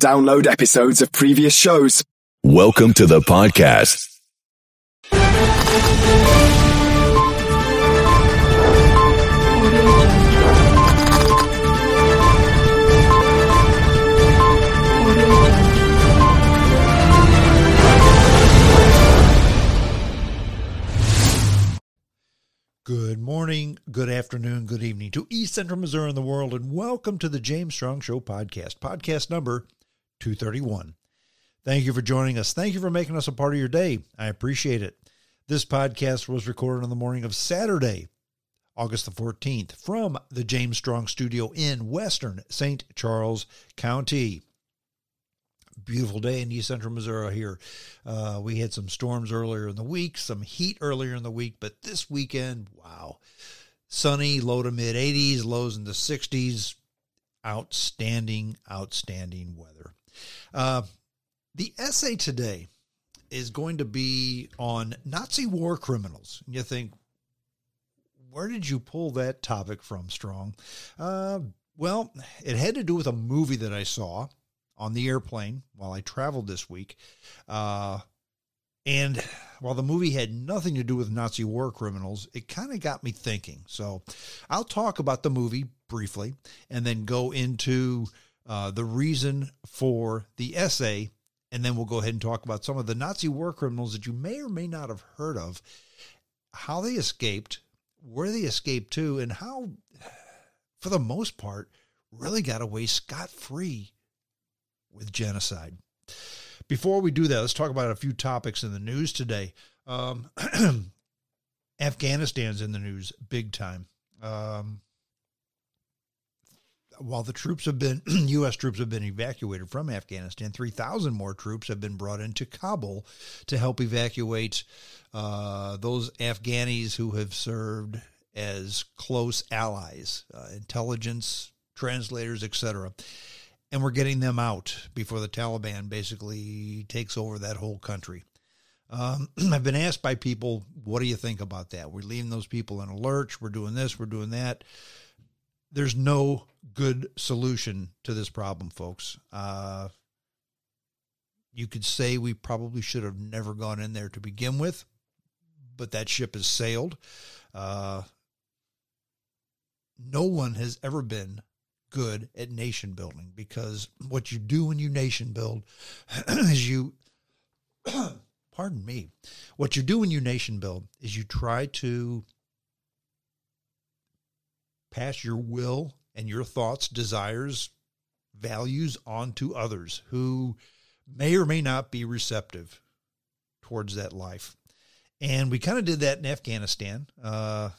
Download episodes of previous shows. Welcome to the podcast. Good morning, good afternoon, good evening to East Central Missouri and the world, and welcome to the James Strong Show podcast, podcast number 231. Thank you for joining us. Thank you for making us a part of your day. I appreciate it. This podcast was recorded on the morning of Saturday, August the 14th, from the James Strong Studio in Western St. Charles County beautiful day in east central Missouri here. Uh, we had some storms earlier in the week, some heat earlier in the week, but this weekend, wow. Sunny, low to mid 80s, lows in the 60s. Outstanding, outstanding weather. Uh, the essay today is going to be on Nazi war criminals. And you think, where did you pull that topic from, Strong? Uh, well, it had to do with a movie that I saw on the airplane while I traveled this week. Uh, and while the movie had nothing to do with Nazi war criminals, it kind of got me thinking. So I'll talk about the movie briefly and then go into uh, the reason for the essay. And then we'll go ahead and talk about some of the Nazi war criminals that you may or may not have heard of, how they escaped, where they escaped to, and how, for the most part, really got away scot free with genocide. Before we do that, let's talk about a few topics in the news today. Um, Afghanistan's in the news big time. Um, while the troops have been, U.S. troops have been evacuated from Afghanistan, 3,000 more troops have been brought into Kabul to help evacuate uh, those Afghanis who have served as close allies, uh, intelligence, translators, etc and we're getting them out before the Taliban basically takes over that whole country. Um, I've been asked by people, what do you think about that? We're leaving those people in a lurch. We're doing this, we're doing that. There's no good solution to this problem, folks. Uh, you could say we probably should have never gone in there to begin with, but that ship has sailed. Uh, no one has ever been good at nation building because what you do when you nation build is you pardon me what you do when you nation build is you try to pass your will and your thoughts desires values on to others who may or may not be receptive towards that life. And we kind of did that in afghanistan uh,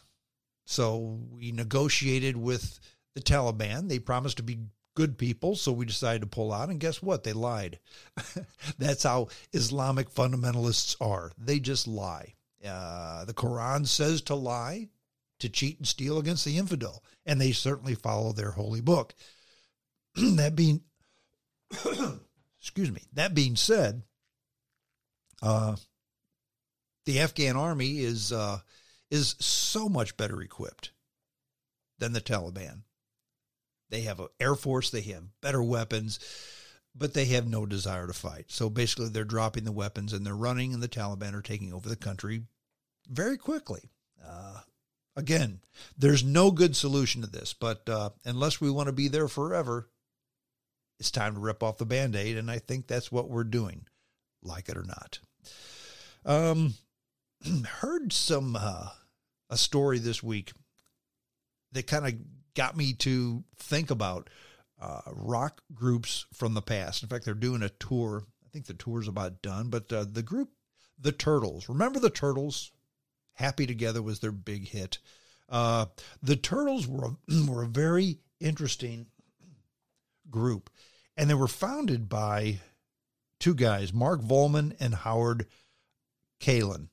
so we negotiated with the Taliban. They promised to be good people, so we decided to pull out. And guess what? They lied. That's how Islamic fundamentalists are. They just lie. Uh, the Quran says to lie, to cheat and steal against the infidel, and they certainly follow their holy book. that being, excuse me. That being said, uh, the Afghan army is uh, is so much better equipped than the Taliban. They have an air force, they have better weapons, but they have no desire to fight. So basically, they're dropping the weapons and they're running, and the Taliban are taking over the country very quickly. Uh, again, there's no good solution to this, but uh, unless we want to be there forever, it's time to rip off the band aid. And I think that's what we're doing, like it or not. Um, heard some, uh, a story this week that kind of got me to think about uh, rock groups from the past. In fact, they're doing a tour. I think the tour's about done, but uh, the group, the Turtles. Remember the Turtles? Happy Together was their big hit. Uh, the Turtles were a, were a very interesting group, and they were founded by two guys, Mark Volman and Howard Kaylan.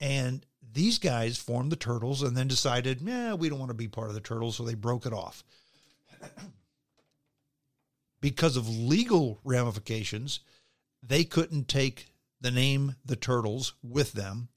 And these guys formed the Turtles and then decided, yeah, we don't want to be part of the Turtles, so they broke it off. because of legal ramifications, they couldn't take the name the Turtles with them.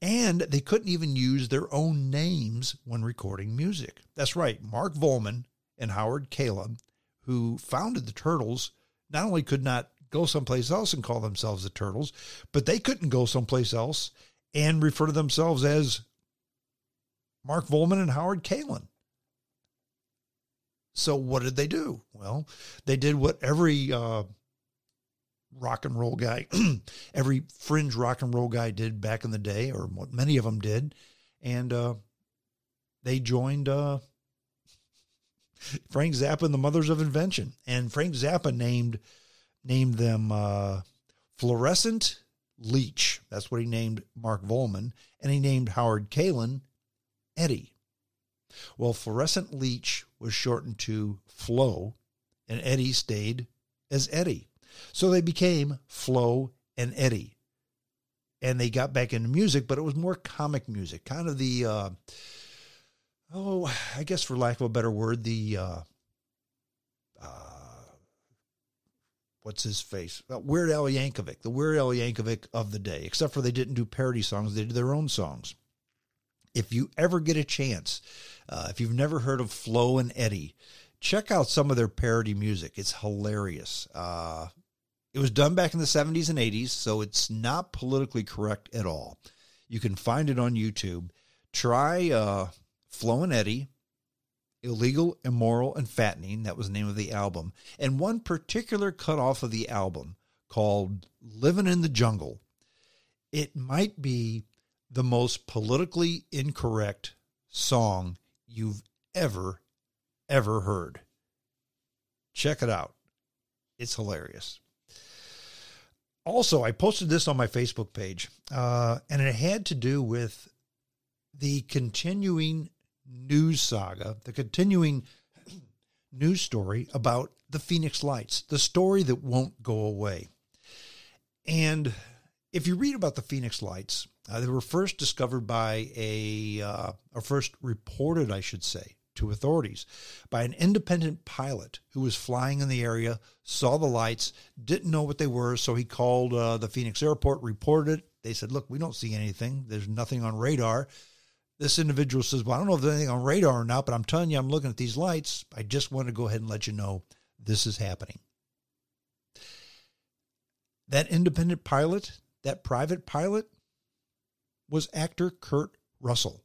And they couldn't even use their own names when recording music. That's right. Mark Volman and Howard Kaylan, who founded the Turtles, not only could not go someplace else and call themselves the Turtles, but they couldn't go someplace else and refer to themselves as Mark Volman and Howard Kaylan. So what did they do? Well, they did what every uh, rock and roll guy, every fringe rock and roll guy did back in the day, or what many of them did, and uh, they joined uh, Frank Zappa and the Mothers of Invention, and Frank Zappa named named them uh, Fluorescent Leech. That's what he named Mark Volman, and he named Howard Kaylan Eddie. Well, Fluorescent Leech was shortened to Flo, and Eddie stayed as Eddie. So they became Flo and Eddie. And they got back into music, but it was more comic music, kind of the, uh, oh, I guess for lack of a better word, the, uh, what's his face? Weird Al Yankovic, the Weird Al Yankovic of the day, except for they didn't do parody songs, they did their own songs. If you ever get a chance, uh, if you've never heard of Flo and Eddie, check out some of their parody music. It's hilarious. Uh, it was done back in the 70s and 80s, so it's not politically correct at all. You can find it on YouTube. Try uh, Flo and Eddie, Illegal, Immoral, and Fattening. That was the name of the album. And one particular cut off of the album called Living in the Jungle. It might be the most politically incorrect song you've ever, ever heard. Check it out. It's hilarious. Also, I posted this on my Facebook page, uh, and it had to do with the continuing news saga, the continuing news story about the Phoenix Lights, the story that won't go away. And if you read about the Phoenix Lights, uh, they were first discovered by a, uh, or first reported, I should say, to authorities by an independent pilot who was flying in the area, saw the lights, didn't know what they were, so he called uh, the Phoenix airport, reported it. They said, Look, we don't see anything. There's nothing on radar. This individual says, Well, I don't know if there's anything on radar or not, but I'm telling you, I'm looking at these lights. I just want to go ahead and let you know this is happening. That independent pilot, that private pilot, was actor Kurt Russell.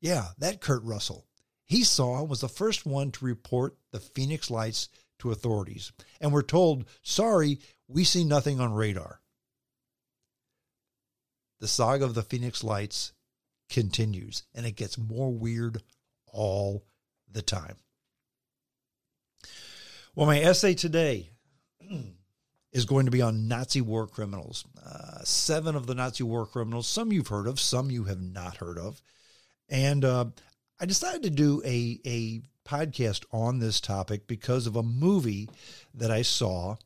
Yeah, that Kurt Russell. He saw was the first one to report the Phoenix lights to authorities and were told, sorry, we see nothing on radar. The saga of the Phoenix lights continues and it gets more weird all the time. Well, my essay today is going to be on Nazi war criminals. Uh, seven of the Nazi war criminals, some you've heard of, some you have not heard of. And uh, I decided to do a, a podcast on this topic because of a movie that I saw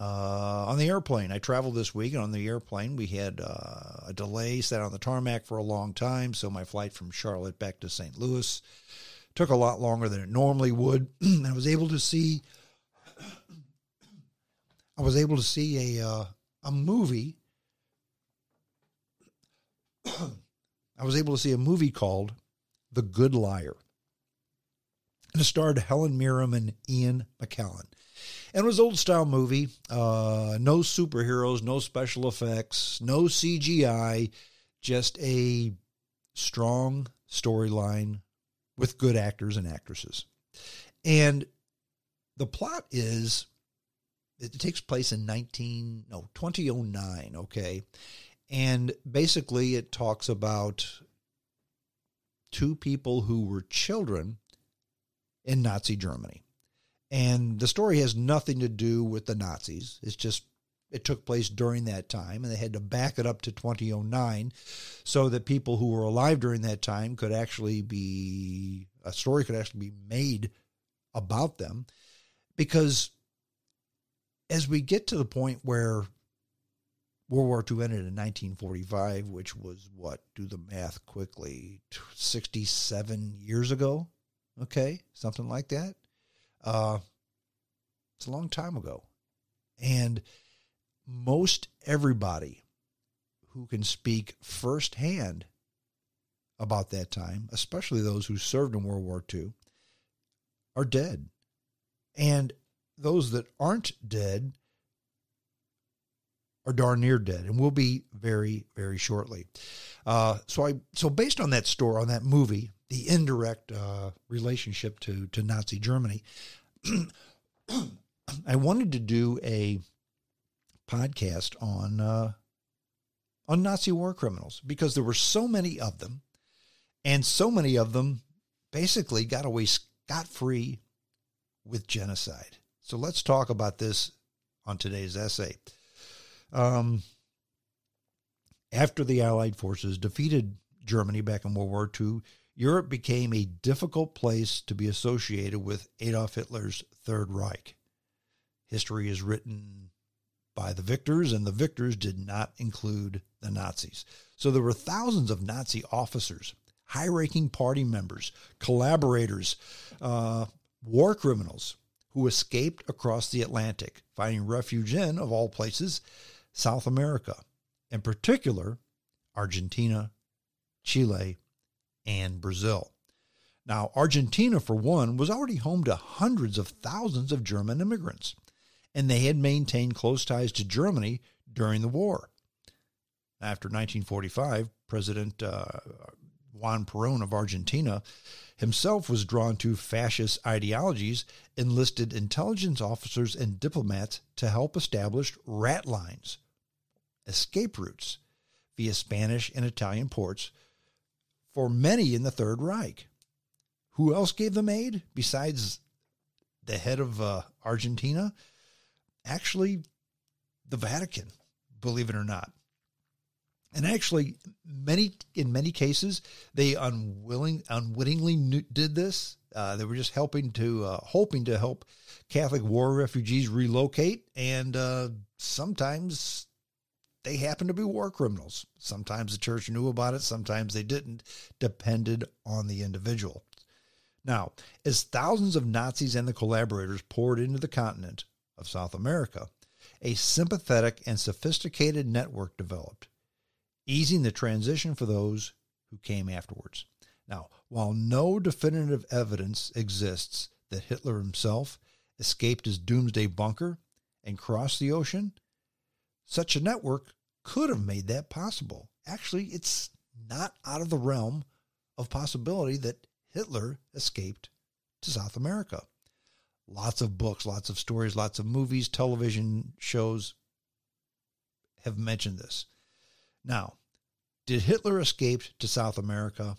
uh, on the airplane. I traveled this week, and on the airplane, we had uh, a delay, sat on the tarmac for a long time. So my flight from Charlotte back to St. Louis took a lot longer than it normally would. I was able to see I was able to see a uh, a movie. I was able to see a movie called The Good Liar. And it starred Helen Mirren and Ian McKellen. And it was old style movie. Uh, no superheroes, no special effects, no CGI, just a strong storyline with good actors and actresses. And the plot is it takes place in 19 no 2009 okay and basically it talks about two people who were children in Nazi Germany and the story has nothing to do with the Nazis it's just it took place during that time and they had to back it up to 2009 so that people who were alive during that time could actually be a story could actually be made about them because as we get to the point where World War II ended in 1945, which was what, do the math quickly, 67 years ago? Okay, something like that. Uh, it's a long time ago. And most everybody who can speak firsthand about that time, especially those who served in World War II, are dead. And those that aren't dead are darn near dead and will be very, very shortly. Uh, so I so based on that story, on that movie, the indirect uh, relationship to to Nazi Germany, I wanted to do a podcast on uh, on Nazi war criminals because there were so many of them, and so many of them basically got away scot free with genocide. So let's talk about this on today's essay. Um, after the Allied forces defeated Germany back in World War II, Europe became a difficult place to be associated with Adolf Hitler's Third Reich. History is written by the victors, and the victors did not include the Nazis. So there were thousands of Nazi officers, high ranking party members, collaborators, uh, war criminals who escaped across the Atlantic, finding refuge in, of all places, South America, in particular, Argentina, Chile, and Brazil. Now, Argentina, for one, was already home to hundreds of thousands of German immigrants, and they had maintained close ties to Germany during the war. After 1945, President uh, Juan Perón of Argentina himself was drawn to fascist ideologies, enlisted intelligence officers and diplomats to help establish rat lines, escape routes via Spanish and Italian ports for many in the Third Reich. Who else gave them aid besides the head of uh, Argentina? Actually, the Vatican, believe it or not. And actually, many in many cases, they unwilling unwittingly did this. Uh, they were just helping to uh, hoping to help Catholic war refugees relocate, and uh, sometimes they happened to be war criminals. Sometimes the church knew about it, sometimes they didn't, depended on the individual. Now, as thousands of Nazis and the collaborators poured into the continent of South America, a sympathetic and sophisticated network developed easing the transition for those who came afterwards. Now, while no definitive evidence exists that Hitler himself escaped his doomsday bunker and crossed the ocean, such a network could have made that possible. Actually, it's not out of the realm of possibility that Hitler escaped to South America. Lots of books, lots of stories, lots of movies, television shows have mentioned this. Now, did Hitler escape to South America?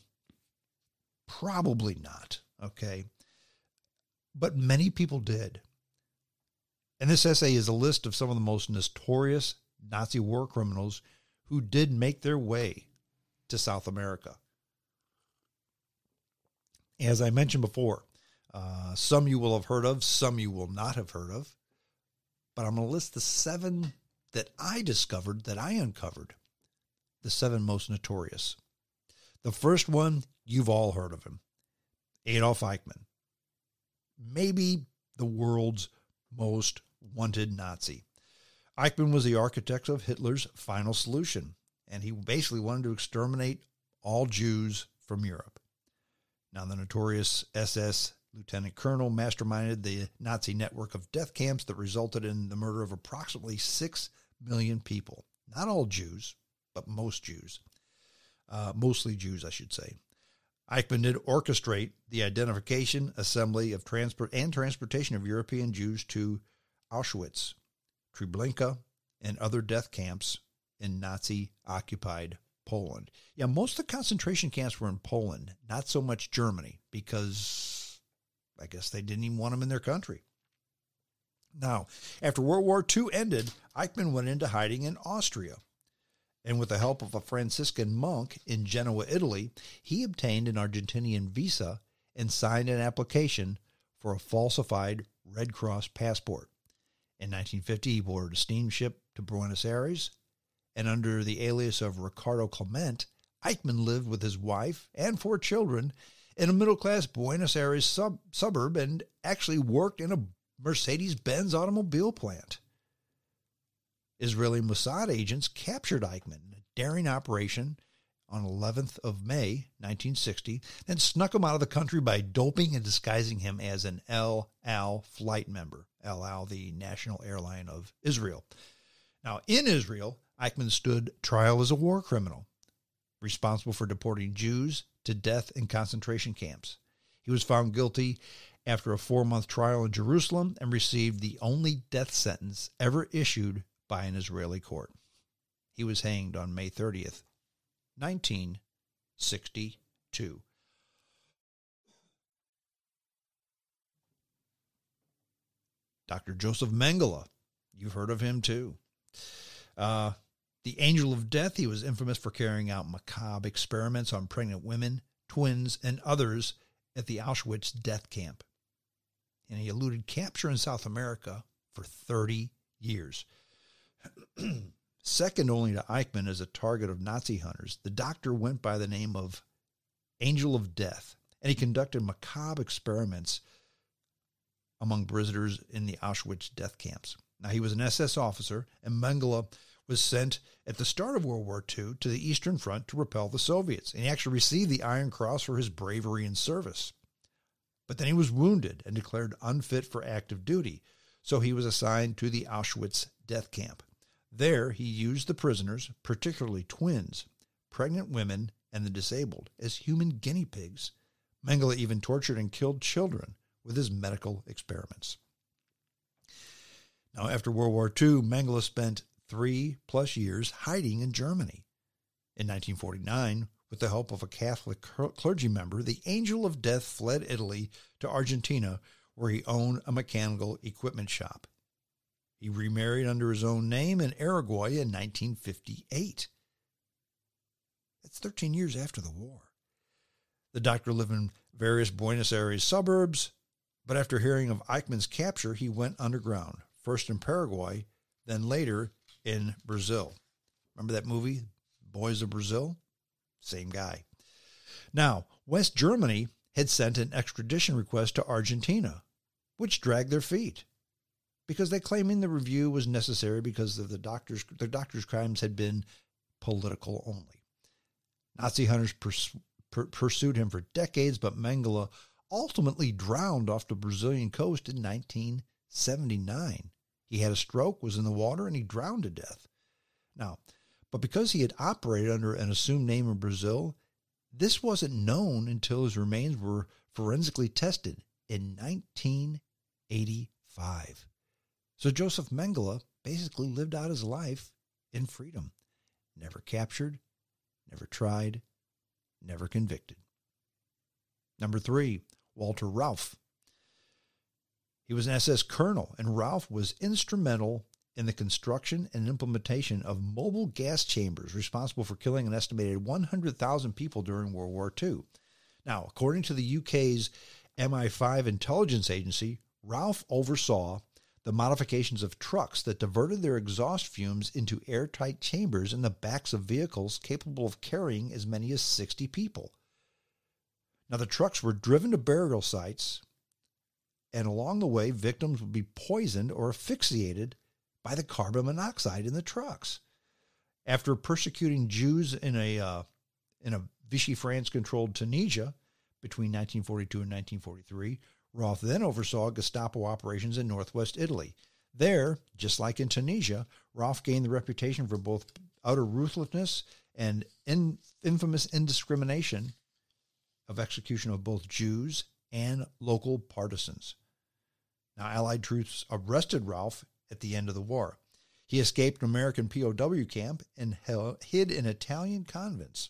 Probably not. Okay. But many people did. And this essay is a list of some of the most notorious Nazi war criminals who did make their way to South America. As I mentioned before, uh, some you will have heard of, some you will not have heard of. But I'm going to list the seven that I discovered, that I uncovered, the seven most notorious. The first one, you've all heard of him Adolf Eichmann. Maybe the world's most wanted Nazi. Eichmann was the architect of Hitler's final solution, and he basically wanted to exterminate all Jews from Europe. Now, the notorious SS lieutenant colonel masterminded the Nazi network of death camps that resulted in the murder of approximately 6 million people. Not all Jews, but most Jews, uh, mostly Jews, I should say. Eichmann did orchestrate the identification, assembly of transport and transportation of European Jews to Auschwitz, Treblinka, and other death camps in Nazi occupied Poland. Yeah, most of the concentration camps were in Poland, not so much Germany, because I guess they didn't even want them in their country. Now, after World War II ended, Eichmann went into hiding in Austria and with the help of a Franciscan monk in Genoa, Italy, he obtained an Argentinian visa and signed an application for a falsified Red Cross passport. In 1950, he boarded a steamship to Buenos Aires, and under the alias of Ricardo Clement, Eichmann lived with his wife and four children in a middle class Buenos Aires sub- suburb and actually worked in a Mercedes Benz automobile plant. Israeli Mossad agents captured Eichmann, in a daring operation on 11th of May 1960, then snuck him out of the country by doping and disguising him as an El Al flight member. El Al, the national airline of Israel. Now, in Israel, Eichmann stood trial as a war criminal, responsible for deporting Jews to death in concentration camps. He was found guilty after a four month trial in Jerusalem and received the only death sentence ever issued by an Israeli court. He was hanged on May 30th, 1962. Dr. Joseph Mengele, you've heard of him too. Uh, the Angel of Death, he was infamous for carrying out macabre experiments on pregnant women, twins, and others at the Auschwitz death camp. And he eluded capture in South America for 30 years. Second only to Eichmann as a target of Nazi hunters, the doctor went by the name of Angel of Death, and he conducted macabre experiments among prisoners in the Auschwitz death camps. Now, he was an SS officer, and Mengele was sent at the start of World War II to the Eastern Front to repel the Soviets, and he actually received the Iron Cross for his bravery and service. But then he was wounded and declared unfit for active duty, so he was assigned to the Auschwitz death camp. There, he used the prisoners, particularly twins, pregnant women, and the disabled, as human guinea pigs. Mengele even tortured and killed children with his medical experiments. Now, after World War II, Mengele spent three plus years hiding in Germany. In 1949, with the help of a Catholic clergy member, the Angel of Death fled Italy to Argentina, where he owned a mechanical equipment shop. He remarried under his own name in Uruguay in 1958. That's 13 years after the war. The doctor lived in various Buenos Aires suburbs, but after hearing of Eichmann's capture, he went underground, first in Paraguay, then later in Brazil. Remember that movie, Boys of Brazil? Same guy. Now, West Germany had sent an extradition request to Argentina, which dragged their feet because they claiming the review was necessary because of the doctor's the doctor's crimes had been political only. Nazi hunters pers- per- pursued him for decades, but Mengele ultimately drowned off the Brazilian coast in 1979. He had a stroke, was in the water, and he drowned to death. Now, but because he had operated under an assumed name in Brazil, this wasn't known until his remains were forensically tested in 1985. So Joseph Mengele basically lived out his life in freedom, never captured, never tried, never convicted. Number three, Walter Rauff. He was an SS colonel, and Rauff was instrumental in the construction and implementation of mobile gas chambers responsible for killing an estimated 100,000 people during World War II. Now, according to the UK's MI5 intelligence agency, Rauff oversaw the modifications of trucks that diverted their exhaust fumes into airtight chambers in the backs of vehicles capable of carrying as many as 60 people. Now, the trucks were driven to burial sites, and along the way, victims would be poisoned or asphyxiated by the carbon monoxide in the trucks. After persecuting Jews in a uh, in a Vichy France controlled Tunisia between 1942 and 1943, Rauff then oversaw Gestapo operations in northwest Italy. There, just like in Tunisia, Rauff gained the reputation for both utter ruthlessness and in, infamous indiscrimination of execution of both Jews and local partisans. Now, Allied troops arrested Rauff at the end of the war. He escaped an American POW camp and hid in Italian convents.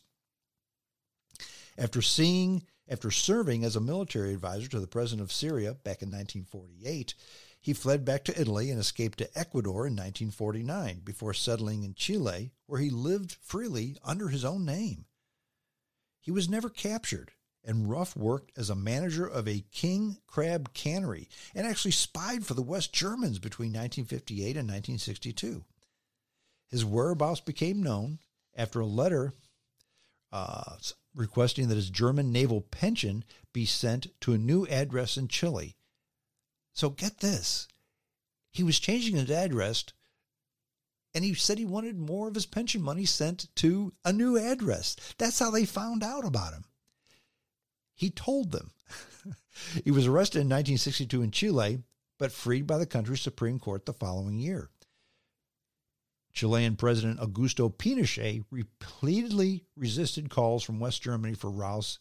After seeing after serving as a military advisor to the president of Syria back in 1948, he fled back to Italy and escaped to Ecuador in 1949 before settling in Chile, where he lived freely under his own name. He was never captured, and Rauff worked as a manager of a king crab cannery and actually spied for the West Germans between 1958 and 1962. His whereabouts became known after a letter uh, requesting that his German naval pension be sent to a new address in Chile. So get this. He was changing his address And he said he wanted more of his pension money sent to a new address. That's how they found out about him. He told them. he was arrested in 1962 in Chile, but freed by the country's Supreme Court the following year. Chilean President Augusto Pinochet repeatedly resisted calls from West Germany for Rauff's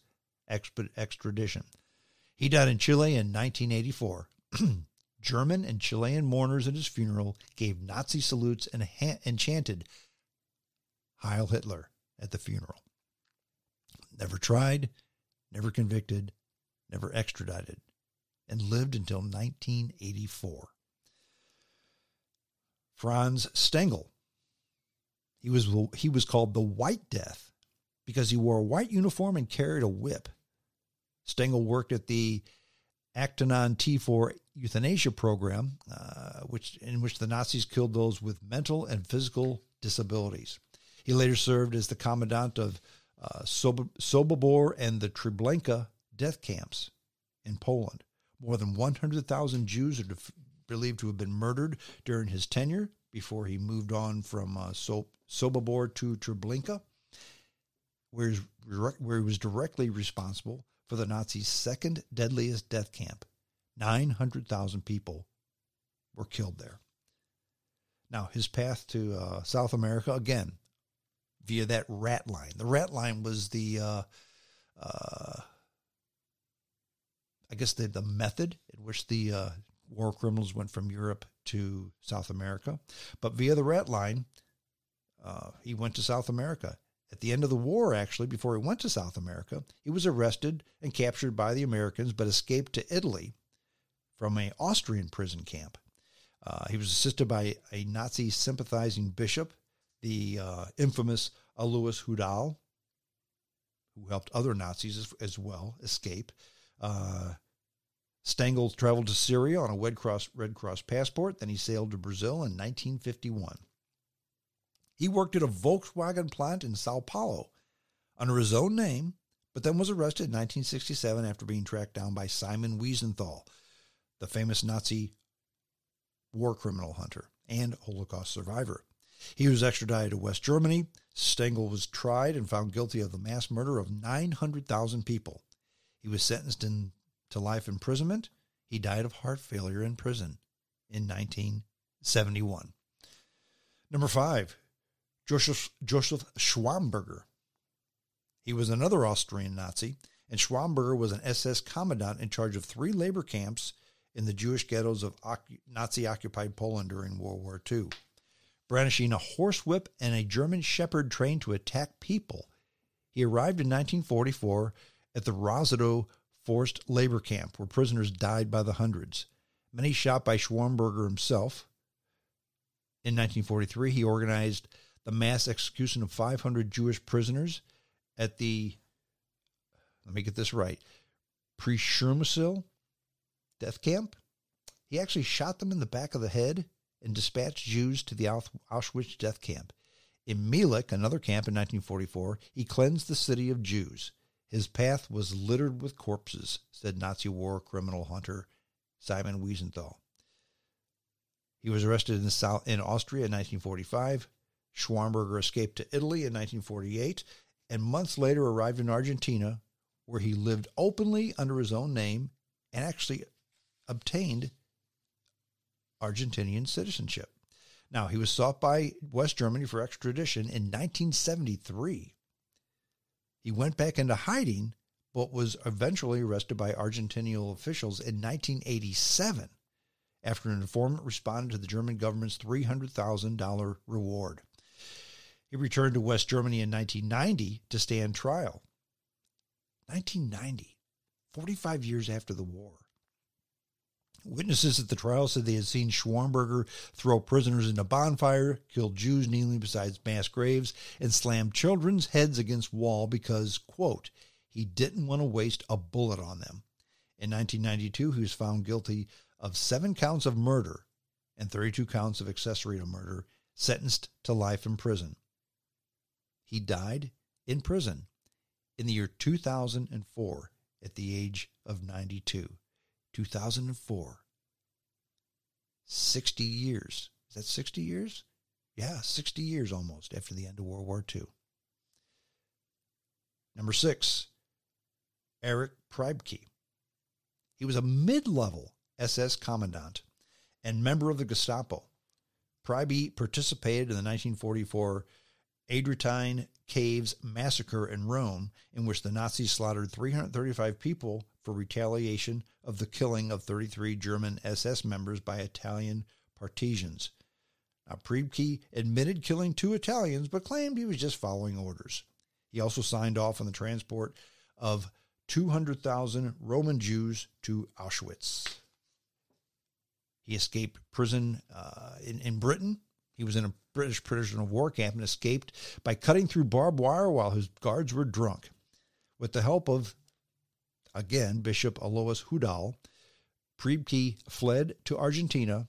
extradition. He died in Chile in 1984. German and Chilean mourners at his funeral gave Nazi salutes and, ha- and chanted Heil Hitler at the funeral. Never tried, never convicted, never extradited, and lived until 1984. Franz Stengel. He was, he was called the White Death because he wore a white uniform and carried a whip. Stengel worked at the Aktion T4 euthanasia program, uh, which in which the Nazis killed those with mental and physical disabilities. He later served as the commandant of uh, Sobibor and the Treblinka death camps in Poland. More than 100,000 Jews are def- believed to have been murdered during his tenure before he moved on from uh, Sobibor to Treblinka, where, he was directly responsible for the Nazis' second deadliest death camp. 900,000 people were killed there. Now, his path to uh, South America, again, via that rat line. The rat line was the, uh, uh, I guess, the, the method in which the uh, war criminals went from Europe to South America. But via the rat line, uh, he went to South America. At the end of the war, actually, before he went to South America, he was arrested and captured by the Americans, but escaped to Italy from an Austrian prison camp. Uh, he was assisted by a Nazi sympathizing bishop, the uh, infamous Alois Hudal, who helped other Nazis as, as well escape. Uh, Stengel traveled to Syria on a Red Cross, Red Cross passport. Then he sailed to Brazil in 1951. He worked at a Volkswagen plant in Sao Paulo under his own name, but then was arrested in 1967 after being tracked down by Simon Wiesenthal, the famous Nazi war criminal hunter and Holocaust survivor. He was extradited to West Germany. Stengel was tried and found guilty of the mass murder of 900,000 people. He was sentenced in, to life imprisonment. He died of heart failure in prison in 1971. Number five, Joseph, Joseph Schwammberger. He was another Austrian Nazi, and Schwammberger was an SS commandant in charge of three labor camps in the Jewish ghettos of Nazi occupied Poland during World War II. Brandishing a horsewhip and a German shepherd trained to attack people, he arrived in 1944 at the Rosato forced labor camp, where prisoners died by the hundreds. Many shot by Schwammberger himself. In 1943, he organized the mass execution of 500 Jewish prisoners at the, let me get this right, Przemysl death camp. He actually shot them in the back of the head and dispatched Jews to the Auschwitz death camp. In Mielec, another camp in 1944, he cleansed the city of Jews. His path was littered with corpses, said Nazi war criminal hunter Simon Wiesenthal. He was arrested in Austria in 1945, Schwammberger escaped to Italy in 1948 and months later arrived in Argentina, where he lived openly under his own name and actually obtained Argentinian citizenship. Now, he was sought by West Germany for extradition in 1973. He went back into hiding, but was eventually arrested by Argentinian officials in 1987 after an informant responded to the German government's $300,000 reward. He returned to West Germany in 1990 to stand trial. 1990, 45 years after the war. Witnesses at the trial said they had seen Schwammberger throw prisoners into bonfire, kill Jews kneeling beside mass graves, and slam children's heads against wall because, quote, he didn't want to waste a bullet on them. In 1992, he was found guilty of seven counts of murder and 32 counts of accessory to murder, sentenced to life in prison. He died in prison in the year 2004 at the age of 92. 2004. 60 years. Is that 60 years? Yeah, 60 years almost after the end of World War II. Number six, Erich Priebke. He was a mid level SS commandant and member of the Gestapo. Priebke participated in the 1944 Ardeatine Caves massacre in Rome, in which the Nazis slaughtered 335 people for retaliation of the killing of 33 German SS members by Italian partisans. Now, Priebke admitted killing two Italians, but claimed he was just following orders. He also signed off on the transport of 200,000 Roman Jews to Auschwitz. He escaped prison uh, in, in Britain. He was in a British prisoner of war camp and escaped by cutting through barbed wire while his guards were drunk. With the help of, again, Bishop Alois Hudal, Priebke fled to Argentina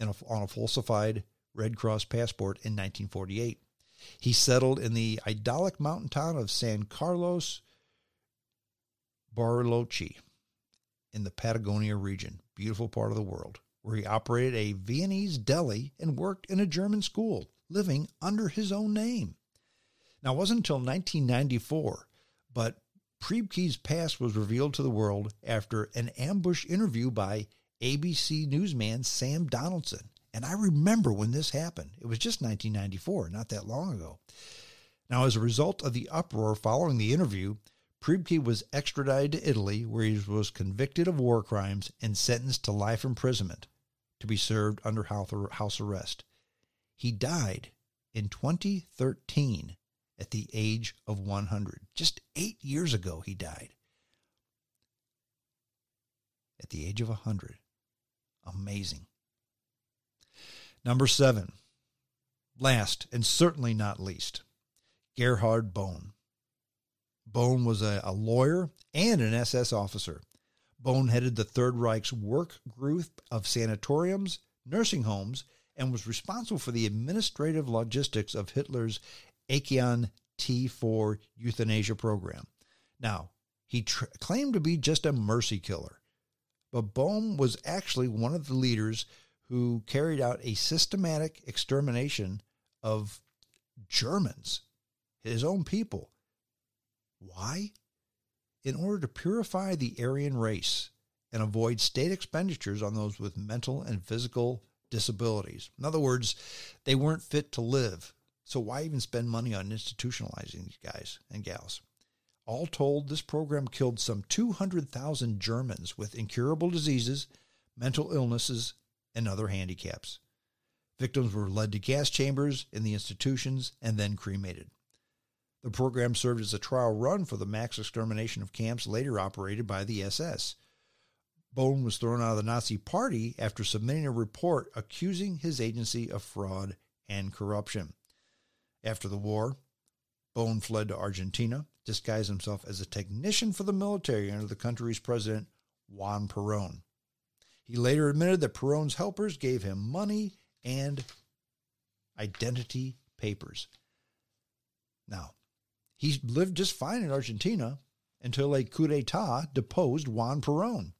a, on a falsified Red Cross passport in 1948. He settled in the idyllic mountain town of San Carlos Bariloche in the Patagonia region, beautiful part of the world, where he operated a Viennese deli and worked in a German school, living under his own name. Now, it wasn't until 1994, but Priebke's past was revealed to the world after an ambush interview by ABC newsman Sam Donaldson. And I remember when this happened. It was just 1994, not that long ago. Now, as a result of the uproar following the interview, Priebke was extradited to Italy, where he was convicted of war crimes and sentenced to life imprisonment to be served under house arrest. He died in 2013 at the age of 100. Just eight years ago, he died at the age of 100. Amazing. Number seven, last and certainly not least, Gerhard Bohn. Bohn was a, a lawyer and an SS officer. Bohn headed the Third Reich's work group of sanatoriums, nursing homes, and was responsible for the administrative logistics of Hitler's Aktion T4 euthanasia program. Now, he tr- claimed to be just a mercy killer, but Bohn was actually one of the leaders who carried out a systematic extermination of Germans, his own people. Why? In order to purify the Aryan race and avoid state expenditures on those with mental and physical disabilities. In other words, they weren't fit to live. So why even spend money on institutionalizing these guys and gals? All told, this program killed some 200,000 Germans with incurable diseases, mental illnesses, and other handicaps. Victims were led to gas chambers in the institutions and then cremated. The program served as a trial run for the mass extermination of camps later operated by the SS. Bohn was thrown out of the Nazi Party after submitting a report accusing his agency of fraud and corruption. After the war, Bohn fled to Argentina, disguised himself as a technician for the military under the country's president, Juan Perón. He later admitted that Perón's helpers gave him money and identity papers. Now, he lived just fine in Argentina until a coup d'etat deposed Juan Perón.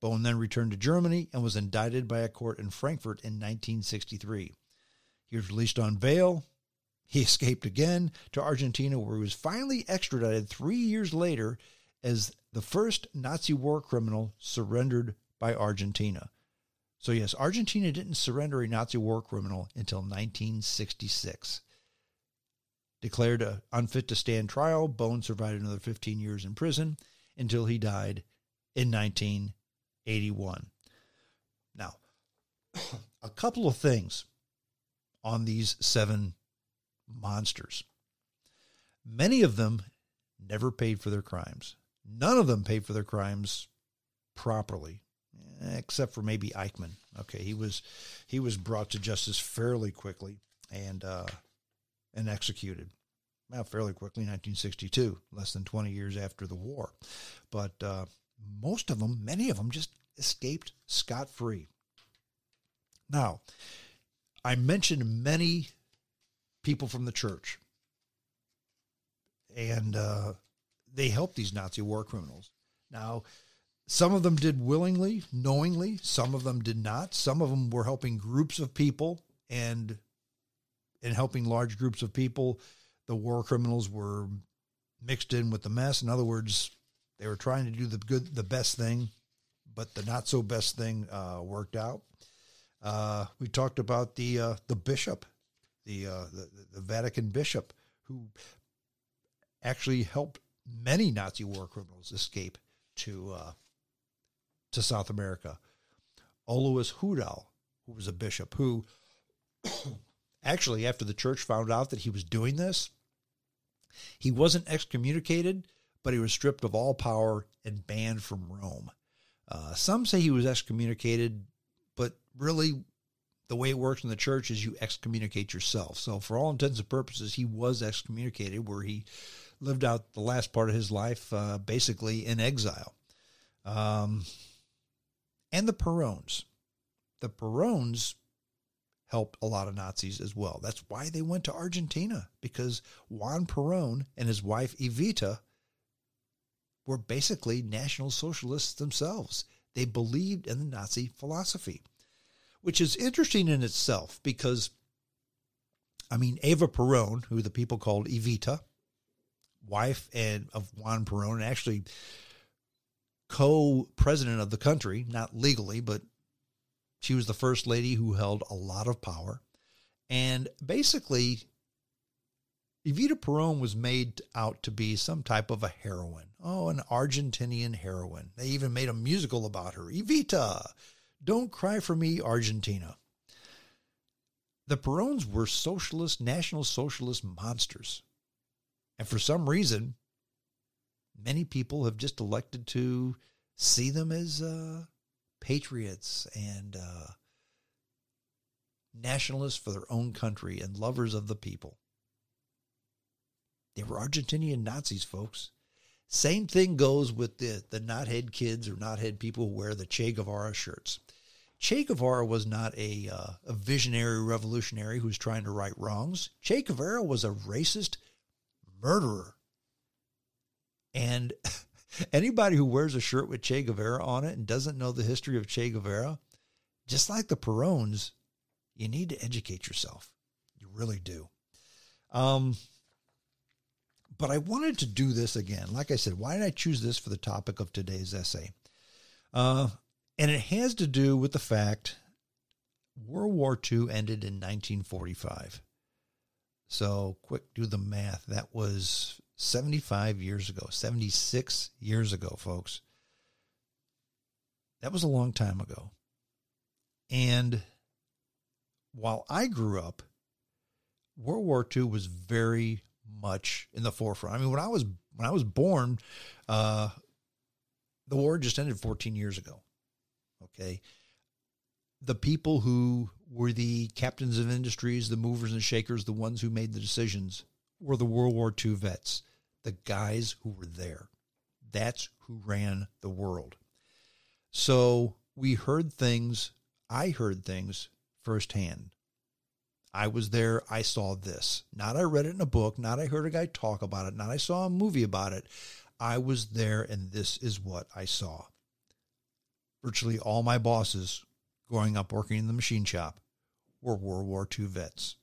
Bohn then returned to Germany and was indicted by a court in Frankfurt in 1963. He was released on bail. He escaped again to Argentina, where he was finally extradited three years later as the first Nazi war criminal surrendered by Argentina. So, yes, Argentina didn't surrender a Nazi war criminal until 1966. Declared unfit to stand trial, Bohn survived another 15 years in prison until he died in 1981. Now, a couple of things on these seven monsters. Many of them never paid for their crimes. None of them paid for their crimes properly except for maybe Eichmann. Okay, he was he was brought to justice fairly quickly and uh, and executed. Well, fairly quickly, 1962, less than 20 years after the war. But uh, most of them, many of them, just escaped scot free. Now, I mentioned many people from the church, and uh, they helped these Nazi war criminals. Now, some of them did willingly, knowingly. Some of them did not. Some of them were helping groups of people and in helping large groups of people. The war criminals were mixed in with the mess. In other words, they were trying to do the good, the best thing, but the not so best thing uh, worked out. Uh, we talked about the uh, the bishop, the, uh, the the Vatican bishop, who actually helped many Nazi war criminals escape to uh, to South America. Alois Hudal, who was a bishop, who actually, after the church found out that he was doing this, he wasn't excommunicated, but he was stripped of all power and banned from Rome. Uh, some say he was excommunicated, but really, the way it works in the church is you excommunicate yourself. So, for all intents and purposes, he was excommunicated, where he lived out the last part of his life uh, basically in exile. Um, and the Perones. The Perones helped a lot of Nazis as well. That's why they went to Argentina, because Juan Perón and his wife Evita were basically National Socialists themselves. They believed in the Nazi philosophy, which is interesting in itself because, I mean, Eva Perón, who the people called Evita, wife and of Juan Perón, actually co-president of the country, not legally, but she was the first lady who held a lot of power. And basically, Evita Peron was made out to be some type of a heroine. Oh, an Argentinian heroine. They even made a musical about her. Evita, don't cry for me, Argentina. The Perons were socialist, national socialist monsters. And for some reason, many people have just elected to see them as uh, patriots and uh, nationalists for their own country and lovers of the people. They were Argentinian Nazis, folks. Same thing goes with the, the knothead kids or knothead people who wear the Che Guevara shirts. Che Guevara was not a, uh, a visionary revolutionary who was trying to right wrongs. Che Guevara was a racist murderer. And anybody who wears a shirt with Che Guevara on it and doesn't know the history of Che Guevara, just like the Perones, you need to educate yourself. You really do. Um, but I wanted to do this again. Like I said, why did I choose this for the topic of today's essay? Uh, and it has to do with the fact World War II ended in 1945. So, quick, do the math. That was 75 years ago, 76 years ago, folks. That was a long time ago. And while I grew up, World War II was very much in the forefront. I mean, when I was when I was born, uh, the war just ended 14 years ago. Okay, the people who were the captains of industries, the movers and shakers, the ones who made the decisions, were the World War II vets, the guys who were there. That's who ran the world. So we heard things, I heard things firsthand. I was there, I saw this. Not I read it in a book, not I heard a guy talk about it, not I saw a movie about it. I was there and this is what I saw. Virtually all my bosses growing up working in the machine shop were World War II vets.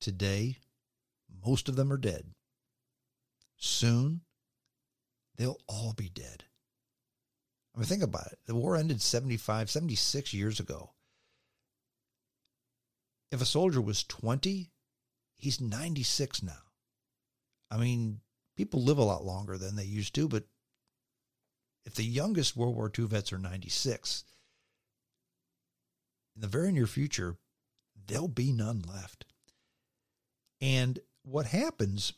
Today, most of them are dead. Soon, they'll all be dead. I mean, think about it. The war ended 75, 76 years ago. If a soldier was 20, he's 96 now. I mean, people live a lot longer than they used to, but if the youngest World War II vets are 96, in the very near future, there'll be none left. And what happens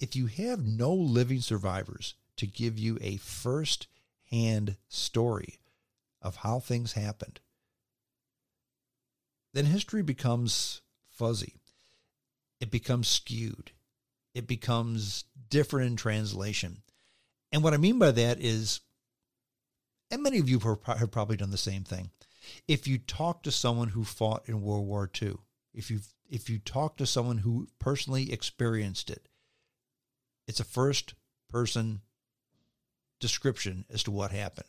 if you have no living survivors to give you a first hand story of how things happened? Then history becomes fuzzy. It becomes skewed. It becomes different in translation. And what I mean by that is and many of you have probably done the same thing. If you talk to someone who fought in World War II, if you if you talk to someone who personally experienced it, it's a first person description as to what happened.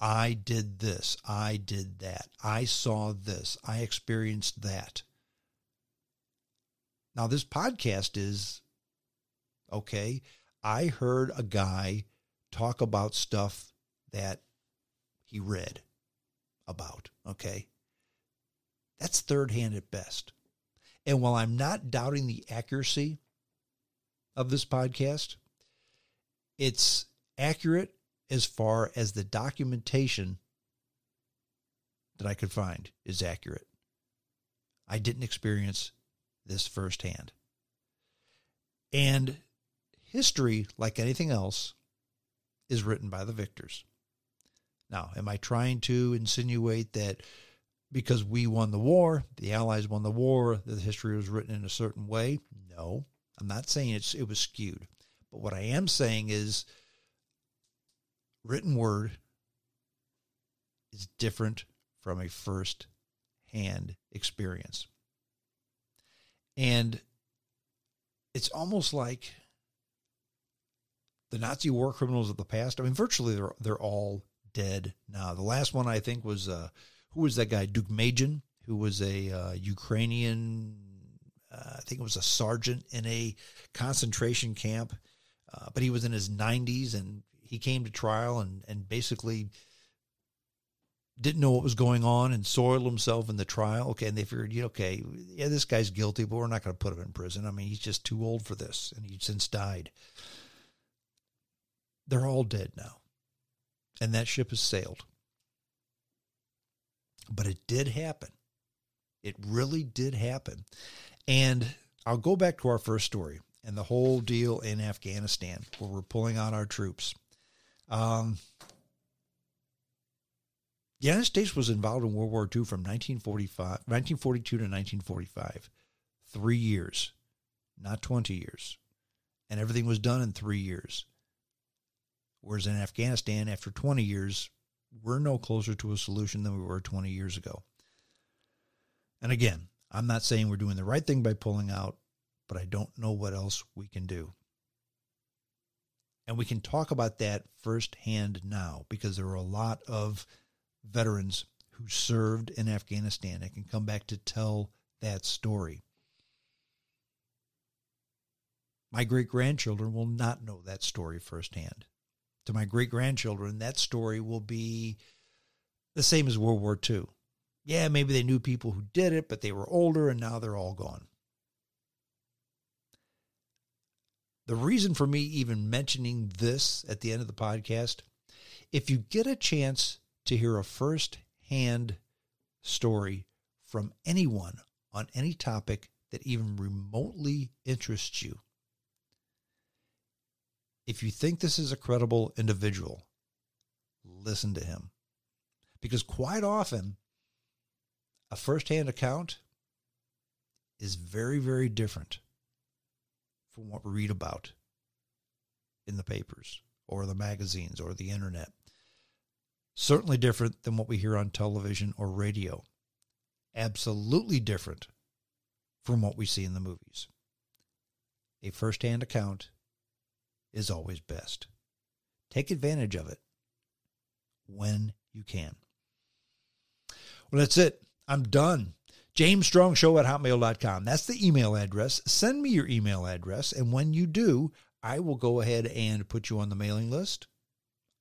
I did this. I did that. I saw this. I experienced that. Now, this podcast is okay. I heard a guy talk about stuff that he read about. Okay. That's third hand at best. And while I'm not doubting the accuracy of this podcast, it's accurate as far as the documentation that I could find is accurate. I didn't experience this firsthand. And history, like anything else, is written by the victors. Now, am I trying to insinuate that because we won the war, the Allies won the war, the history was written in a certain way? No, I'm not saying it's it was skewed. But what I am saying is written word is different from a first hand experience. And it's almost like the Nazi war criminals of the past. I mean, virtually they're they're all dead now. The last one I think was uh, who was that guy? Demjanjuk, who was a uh, Ukrainian. Uh, I think it was a sergeant in a concentration camp, uh, but he was in his 90s and he came to trial and and basically didn't know what was going on and soiled himself in the trial. Okay, and they figured, yeah, okay, yeah, this guy's guilty, but we're not going to put him in prison. I mean, he's just too old for this, and he's since died. They're all dead now, and that ship has sailed. But it did happen. It really did happen. And I'll go back to our first story and the whole deal in Afghanistan where we're pulling out our troops. Um, the United States was involved in World War II from 1945, 1942 to 1945. Three years, not 20 years. And everything was done in three years. Whereas in Afghanistan, after 20 years, we're no closer to a solution than we were 20 years ago. And again, I'm not saying we're doing the right thing by pulling out, but I don't know what else we can do. And we can talk about that firsthand now because there are a lot of veterans who served in Afghanistan and can come back to tell that story. My great grandchildren will not know that story firsthand. To my great grandchildren, that story will be the same as World War II. Yeah, maybe they knew people who did it, but they were older and now they're all gone. The reason for me even mentioning this at the end of the podcast, if you get a chance to hear a first hand story from anyone on any topic that even remotely interests you. If you think this is a credible individual, listen to him. Because quite often, a first-hand account is very, very different from what we read about in the papers or the magazines or the internet. Certainly different than what we hear on television or radio. Absolutely different from what we see in the movies. A firsthand account is always best. Take advantage of it when you can. Well, that's it. I'm done. James Strong Show at hotmail.com. That's the email address. Send me your email address. And when you do, I will go ahead and put you on the mailing list.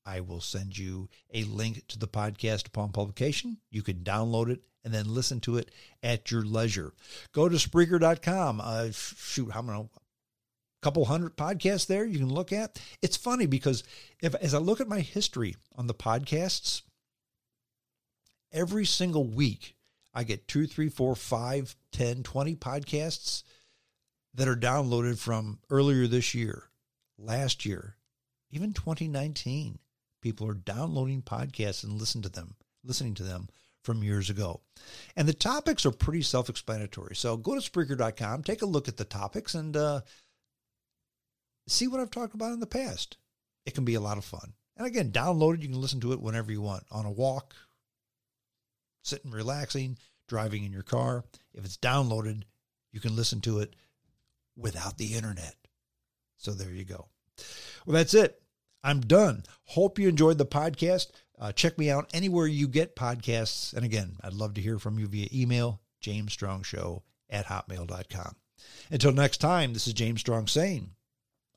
I will send you a link to the podcast upon publication. You can download it and then listen to it at your leisure. Go to Spreaker.com. Uh, shoot, how many? Couple hundred podcasts there you can look at. It's funny because if as I look at my history on the podcasts, every single week I get two, three, four, five, 10, 20 podcasts that are downloaded from earlier this year, last year, even 2019 people are downloading podcasts and listen to them, listening to them from years ago. And the topics are pretty self-explanatory. So go to Spreaker.com, take a look at the topics, and uh, see what I've talked about in the past. It can be a lot of fun. And again, download it. You can listen to it whenever you want on a walk, sitting relaxing, driving in your car. If it's downloaded, you can listen to it without the internet. So there you go. Well, that's it. I'm done. Hope you enjoyed the podcast. Uh, check me out anywhere you get podcasts. And again, I'd love to hear from you via email, jamesstrongshow at hotmail.com. Until next time, this is James Strong saying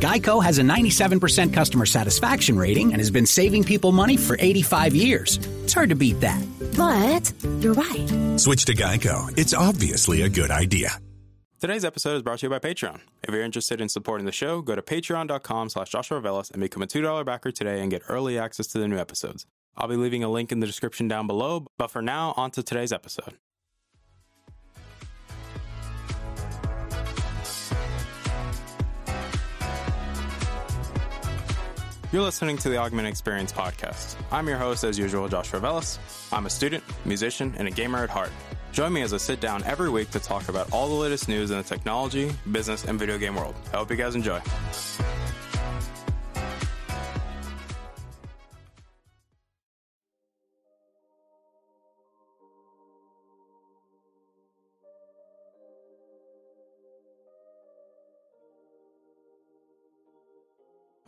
Geico has a 97% customer satisfaction rating and has been saving people money for 85 years. It's hard to beat that. But you're right. Switch to Geico. It's obviously a good idea. Today's episode is brought to you by Patreon. If you're interested in supporting the show, go to patreon.com slash Joshua Velas and become a $2 backer today and get early access to the new episodes. I'll be leaving a link in the description down below, but for now, on to today's episode. You're listening to the Augment Experience podcast. I'm your host, as usual, Joshua Velas. I'm a student, musician, and a gamer at heart. Join me as I sit down every week to talk about all the latest news in the technology, business, and video game world. I hope you guys enjoy.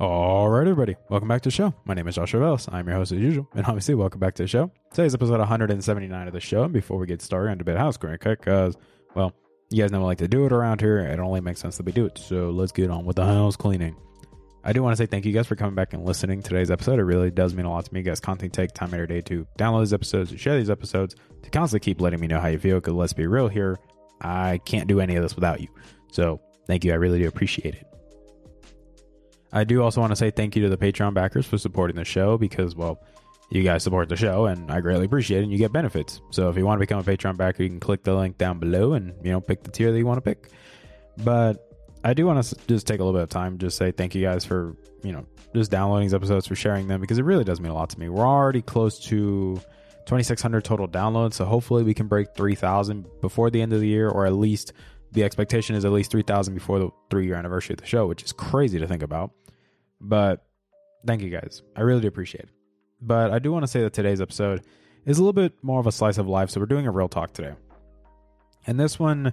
All right, everybody, welcome back to the show. My name is Joshua Velas. I'm your host as usual, and obviously, welcome back to the show. Today's episode 179 of the show. And before we get started, on a bit of house cleaning, because well, you guys know I like to do it around here. It only makes sense that we do it. So let's get on with the house cleaning. I do want to say thank you guys for coming back and listening to today's episode. It really does mean a lot to me. You guys constantly take time every day to download these episodes, to share these episodes, to constantly keep letting me know how you feel. Because let's be real here, I can't do any of this without you. So thank you. I really do appreciate it. I do also want to say thank you to the Patreon backers for supporting the show because, well, you guys support the show and I greatly appreciate it and you get benefits. So if you want to become a Patreon backer, you can click the link down below and, you know, pick the tier that you want to pick. But I do want to just take a little bit of time, just say thank you guys for, you know, just downloading these episodes, for sharing them because it really does mean a lot to me. We're already close to 2,600 total downloads. So hopefully we can break 3,000 before the end of the year or at least the expectation is at least 3,000 before the three year anniversary of the show, which is crazy to think about. But thank you guys. I really do appreciate it. But I do want to say that today's episode is a little bit more of a slice of life. So we're doing a real talk today. And this one,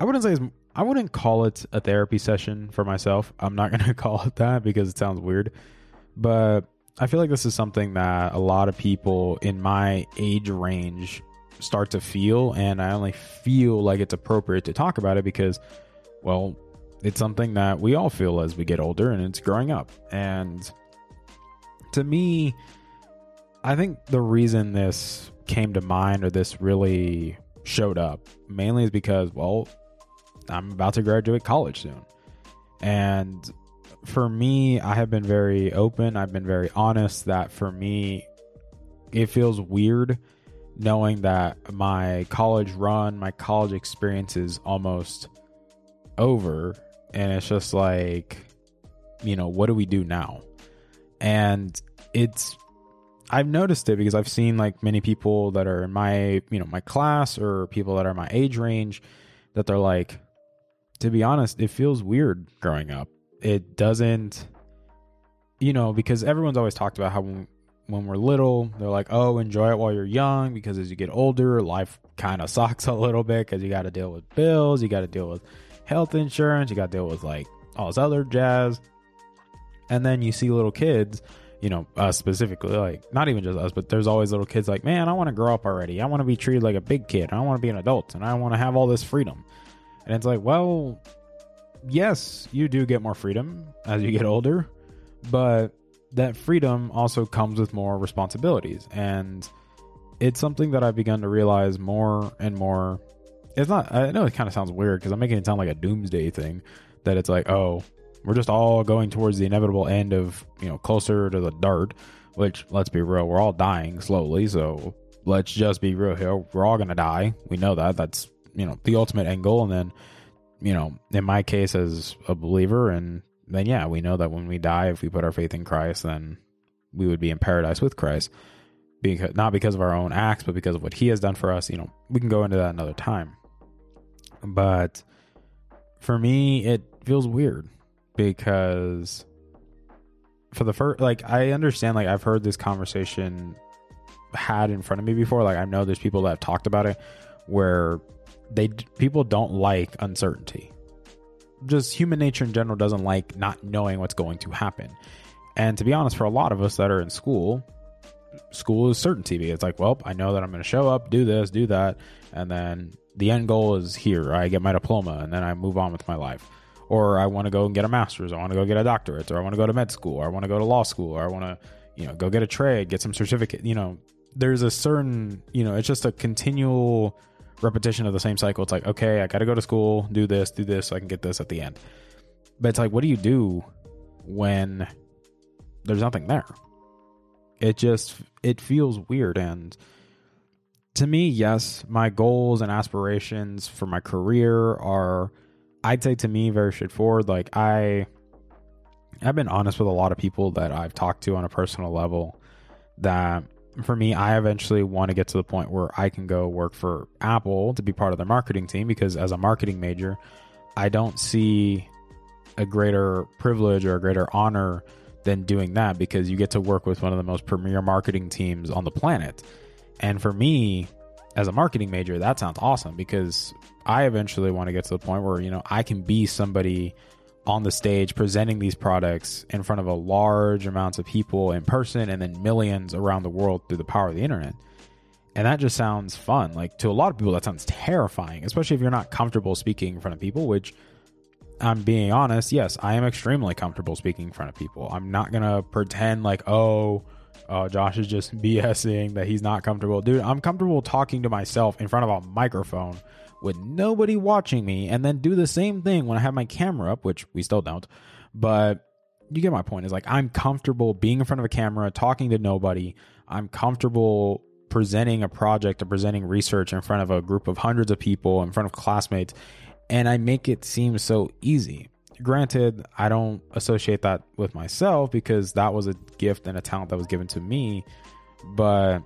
I wouldn't say, I wouldn't call it a therapy session for myself. I'm not going to call it that because it sounds weird. But I feel like this is something that a lot of people in my age range start to feel. And I only feel like it's appropriate to talk about it because, well, it's something that we all feel as we get older and it's growing up. And to me, I think the reason this came to mind or this really showed up mainly is because, well, I'm about to graduate college soon. And for me, I have been very open. I've been very honest that for me, it feels weird knowing that my college run, my college experience is almost over. And it's just like, you know, what do we do now? And it's, I've noticed it because I've seen like many people that are in my, you know, my class or people that are my age range that they're like, to be honest, it feels weird growing up. It doesn't, you know, because everyone's always talked about how when, we're little, they're like, oh, enjoy it while you're young because as you get older, life kind of sucks a little bit because you got to deal with bills, you got to deal with health insurance, you got to deal with like all this other jazz. And then you see little kids, you know, us specifically, like not even just us, but there's always little kids like, man, I want to grow up already. I want to be treated like a big kid. I want to be an adult and I want to have all this freedom. And it's like, well, yes, you do get more freedom as you get older, but that freedom also comes with more responsibilities. And it's something that I've begun to realize more and more. It's not, I know it kind of sounds weird because I'm making it sound like a doomsday thing that it's like, oh, we're just all going towards the inevitable end of, you know, closer to the dart, which let's be real, we're all dying slowly. So let's just be real here. We're all to die. We know that. That's, you know, the ultimate end goal. And then, you know, in my case as a believer, and then, yeah, we know that when we die, if we put our faith in Christ, then we would be in paradise with Christ. Because, not because of our own acts, but because of what he has done for us. You know, we can go into that another time. But for me, it feels weird because for the first like i understand like i've heard this conversation had in front of me before. Like i know there's people that have talked about it where they people don't like uncertainty. Just human nature in general doesn't like not knowing what's going to happen. And to be honest for a lot of us that are in school school is certainty it's like well i know that i'm going to show up do this do that and then the end goal is here i get my diploma and then i move on with my life or I want to go and get a master's, I want to go get a doctorate, or I want to go to med school, or I want to go to law school, or I want to, you know, go get a trade, get some certificate. You know, there's a certain, you know, it's just a continual repetition of the same cycle. It's like, okay, I got to go to school, do this, do this, so I can get this at the end. But it's like, what do you do when there's nothing there? It just it feels weird and to me, yes, my goals and aspirations for my career are I'd say to me very straightforward. Like I, I've been honest with a lot of people that I've talked to on a personal level. That for me, I eventually want to get to the point where I can go work for Apple to be part of their marketing team because as a marketing major, I don't see a greater privilege or a greater honor than doing that because you get to work with one of the most premier marketing teams on the planet. And for me, as a marketing major, that sounds awesome because I eventually want to get to the point where, you know, I can be somebody on the stage presenting these products in front of a large amounts of people in person and then millions around the world through the power of the internet. And that just sounds fun. Like to a lot of people, that sounds terrifying, especially if you're not comfortable speaking in front of people, which I'm being honest. Yes, I am extremely comfortable speaking in front of people. I'm not going to pretend like, oh, uh, Josh is just BSing that he's not comfortable. Dude, I'm comfortable talking to myself in front of a microphone with nobody watching me and then do the same thing when I have my camera up, which we still don't. But you get my point. Is like I'm comfortable being in front of a camera, talking to nobody. I'm comfortable presenting a project or presenting research in front of a group of hundreds of people, in front of classmates, and I make it seem so easy granted, I don't associate that with myself because that was a gift and a talent that was given to me. But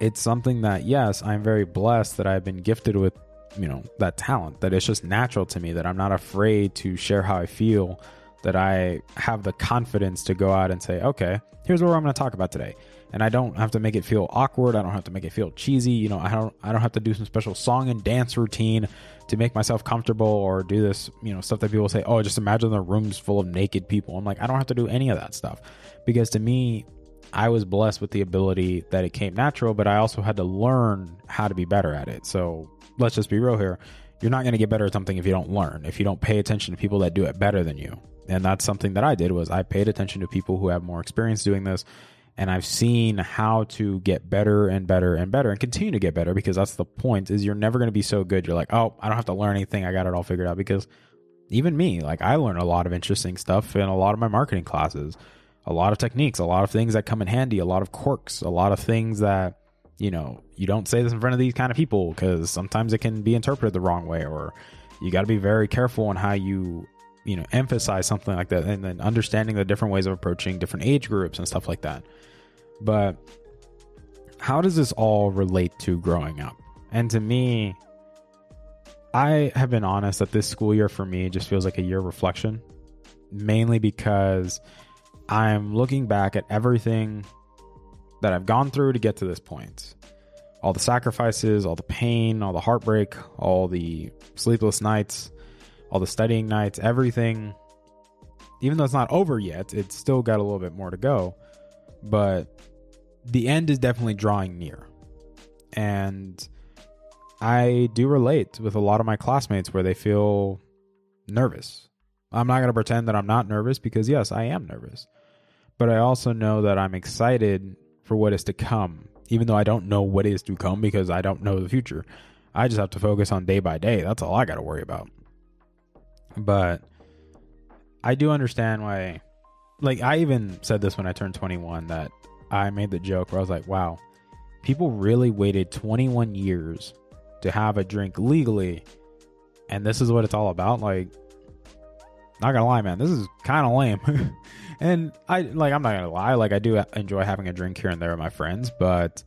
it's something that, yes, I'm very blessed that I've been gifted with, you know, that talent, that it's just natural to me, that I'm not afraid to share how I feel, that I have the confidence to go out and say, okay, here's what I'm going to talk about today. And I don't have to make it feel awkward. I don't have to make it feel cheesy. You know, I don't I don't have to do some special song and dance routine to make myself comfortable or do this, you know, stuff that people say, oh, just imagine the room's full of naked people. I'm like, I don't have to do any of that stuff because to me, I was blessed with the ability that it came natural, but I also had to learn how to be better at it. So let's just be real here. You're not going to get better at something if you don't learn, if you don't pay attention to people that do it better than you. And that's something that I did was I paid attention to people who have more experience doing this and I've seen how to get better and better and better and continue to get better because that's the point is you're never going to be so good. You're like, "Oh, I don't have to learn anything. I got it all figured out." Because even me, like I learned a lot of interesting stuff in a lot of my marketing classes. A lot of techniques, a lot of things that come in handy, a lot of quirks, a lot of things that you know, you don't say this in front of these kind of people because sometimes it can be interpreted the wrong way or you got to be very careful on how you you know emphasize something like that and then understanding the different ways of approaching different age groups and stuff like that but how does this all relate to growing up? And to me, I have been honest that this school year for me just feels like a year of reflection, mainly because I'm looking back at everything that I've gone through to get to this point. All the sacrifices, all the pain, all the heartbreak, all the sleepless nights, all the studying nights, everything even though it's not over yet, it's still got a little bit more to go. But the end is definitely drawing near. And I do relate with a lot of my classmates where they feel nervous. I'm not going to pretend that I'm not nervous because, yes, I am nervous. But I also know that I'm excited for what is to come, even though I don't know what is to come because I don't know the future. I just have to focus on day by day. That's all I got to worry about. But I do understand why. Like, I even said this when I turned 21 that I made the joke where I was like, wow, people really waited 21 years to have a drink legally. And this is what it's all about. Like, not gonna lie, man, this is kind of lame. and I like, I'm not gonna lie, like, I do enjoy having a drink here and there with my friends, but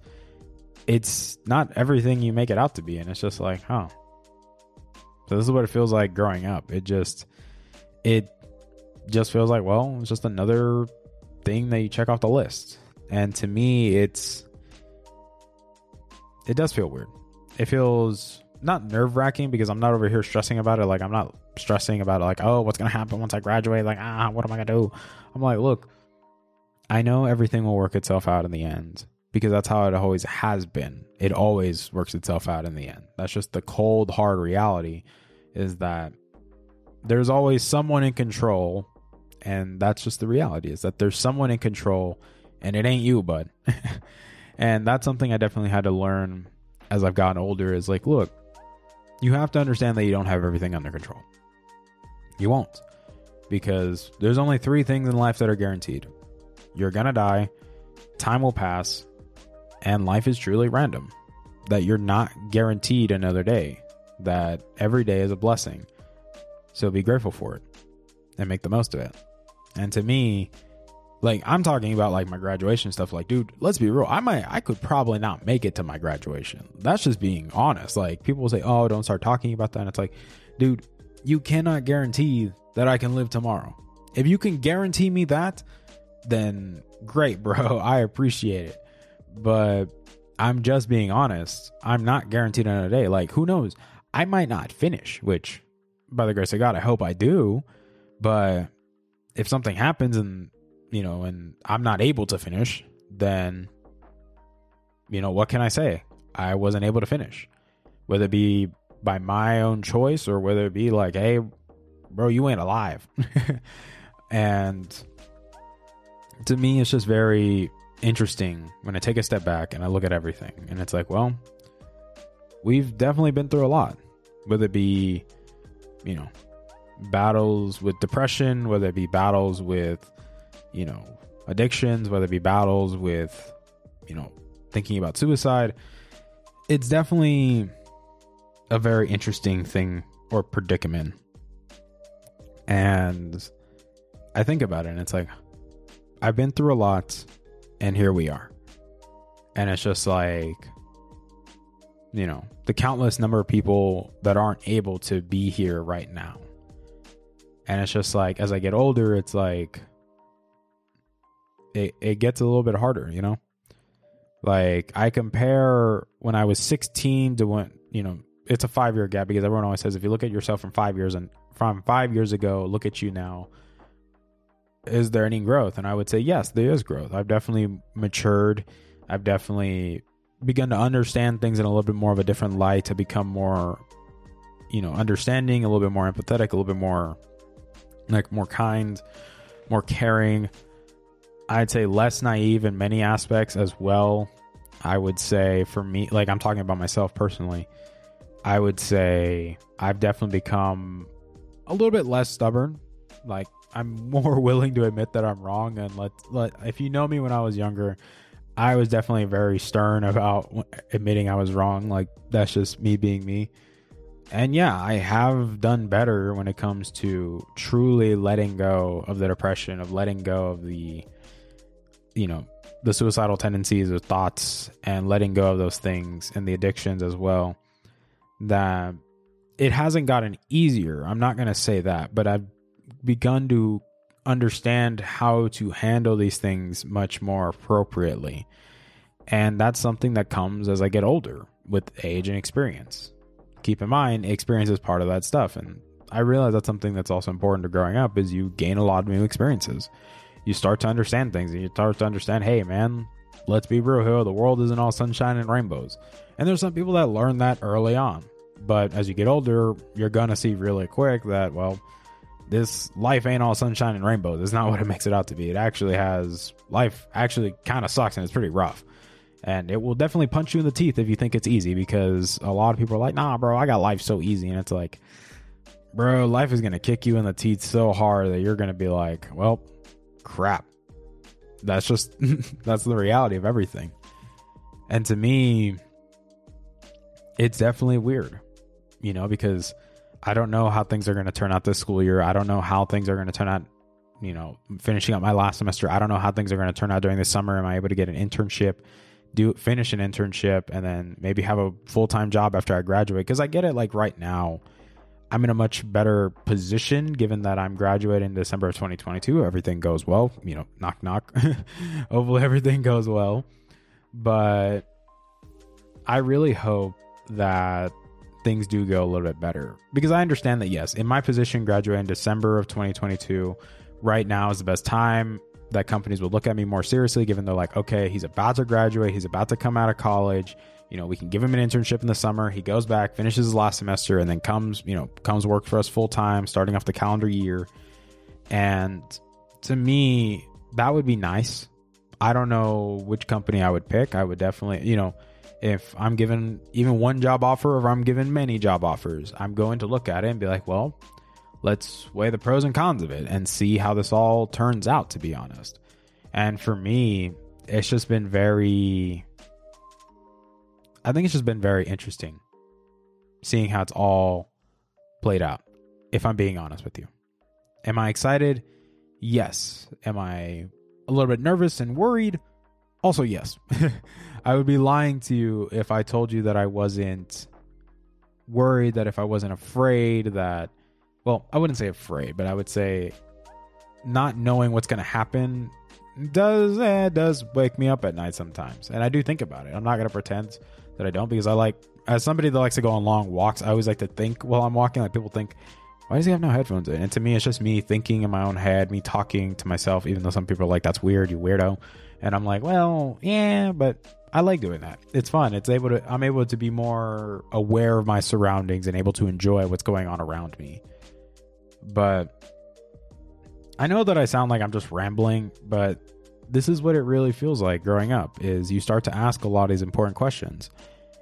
it's not everything you make it out to be. And it's just like, huh. So this is what it feels like growing up. It just, it just feels like, well, it's just another thing that you check off the list. And to me, it's, it does feel weird. It feels not nerve wracking because I'm not over here stressing about it. Like, I'm not stressing about it, like, oh, what's to happen once I graduate? Like, ah, what am I to do? I'm like, look, I know everything will work itself out in the end because that's how it always has been. It always works itself out in the end. That's just the cold, hard reality is that there's always someone in control. And that's just the reality is that there's someone in control and it ain't you, bud. and that's something I definitely had to learn as I've gotten older is like, look, you have to understand that you don't have everything under control. You won't. Because there's only three things in life that are guaranteed you're to die, time will pass, and life is truly random. That you're not guaranteed another day, that every day is a blessing. So be grateful for it and make the most of it. And to me, like I'm talking about like my graduation stuff like dude, let's be real. I might I could probably not make it to my graduation. That's just being honest. Like people will say, "Oh, don't start talking about that." And it's like, dude, you cannot guarantee that I can live tomorrow. If you can guarantee me that, then great, bro. I appreciate it. But I'm just being honest. I'm not guaranteed another day. Like, who knows? I might not finish, which by the grace of God, I hope I do. But if something happens and, you know, and I'm not able to finish, then, you know, what can I say? I wasn't able to finish. Whether it be by my own choice or whether it be like, hey, bro, you ain't alive. and to me, it's just very interesting when I take a step back and I look at everything. And it's like, well, we've definitely been through a lot, whether it be, you know, battles with depression, whether it be battles with, you know, addictions, whether it be battles with, you know, thinking about suicide. It's definitely a very interesting thing or predicament. And I think about it and it's like, I've been through a lot and here we are. And it's just like, you know, the countless number of people that aren't able to be here right now. And it's just like, as I get older, it's like, it, it gets a little bit harder, you know? Like, I compare when I was 16 to when, you know, it's a five year gap because everyone always says if you look at yourself from five years and from five years ago, look at you now is there any growth? And I would say, yes, there is growth. I've definitely matured. I've definitely begun to understand things in a little bit more of a different light to become more, you know, understanding, a little bit more empathetic, a little bit more like more kind, more caring. I'd say less naive in many aspects as well. I would say for me, like I'm talking about myself personally, I would say I've definitely become a little bit less stubborn. Like I'm more willing to admit that I'm wrong and let let if you know me when I was younger, I was definitely very stern about admitting I was wrong. Like that's just me being me. And yeah, I have done better when it comes to truly letting go of the depression, of letting go of the you know, the suicidal tendencies or thoughts and letting go of those things and the addictions as well. That it hasn't gotten easier. I'm not going to say that, but I've begun to understand how to handle these things much more appropriately. And that's something that comes as I get older with age and experience. Keep in mind, experience is part of that stuff. And I realize that's something that's also important to growing up is you gain a lot of new experiences. You start to understand things and you start to understand, hey man, let's be real here, the world isn't all sunshine and rainbows. And there's some people that learn that early on. But as you get older, you're gonna see really quick that, well, this life ain't all sunshine and rainbows. It's not what it makes it out to be. It actually has life actually kind of sucks and it's pretty rough. And it will definitely punch you in the teeth if you think it's easy because a lot of people are like, nah, bro, I got life so easy. And it's like, bro, life is going to kick you in the teeth so hard that you're going to be like, well, crap. That's just, that's the reality of everything. And to me, it's definitely weird, you know, because I don't know how things are going to turn out this school year. I don't know how things are going to turn out, you know, finishing up my last semester. I don't know how things are going to turn out during the summer. Am I able to get an internship? do finish an internship and then maybe have a full-time job after I graduate cuz I get it like right now I'm in a much better position given that I'm graduating December of 2022 everything goes well you know knock knock hopefully everything goes well but I really hope that things do go a little bit better because I understand that yes in my position graduating December of 2022 right now is the best time that companies would look at me more seriously, given they're like, okay, he's about to graduate, he's about to come out of college. You know, we can give him an internship in the summer. He goes back, finishes his last semester, and then comes, you know, comes work for us full time, starting off the calendar year. And to me, that would be nice. I don't know which company I would pick. I would definitely, you know, if I'm given even one job offer or I'm given many job offers, I'm going to look at it and be like, well, let's weigh the pros and cons of it and see how this all turns out, to be honest. And for me, it's just been very. I think it's just been very interesting seeing how it's all played out, if I'm being honest with you. Am I excited? Yes. Am I a little bit nervous and worried? Also, yes. I would be lying to you if I told you that I wasn't worried, that if I wasn't afraid, that well, I wouldn't say afraid, but I would say not knowing what's going to happen does eh, does wake me up at night sometimes, and I do think about it. I'm not going to pretend that I don't because I like as somebody that likes to go on long walks. I always like to think while I'm walking. Like people think, why does he have no headphones in? And to me, it's just me thinking in my own head, me talking to myself. Even though some people are like, "That's weird, you weirdo," and I'm like, well, yeah, but I like doing that. It's fun. It's able to. I'm able to be more aware of my surroundings and able to enjoy what's going on around me. But I know that I sound like I'm just rambling, but this is what it really feels like growing up is you start to ask a lot of these important questions.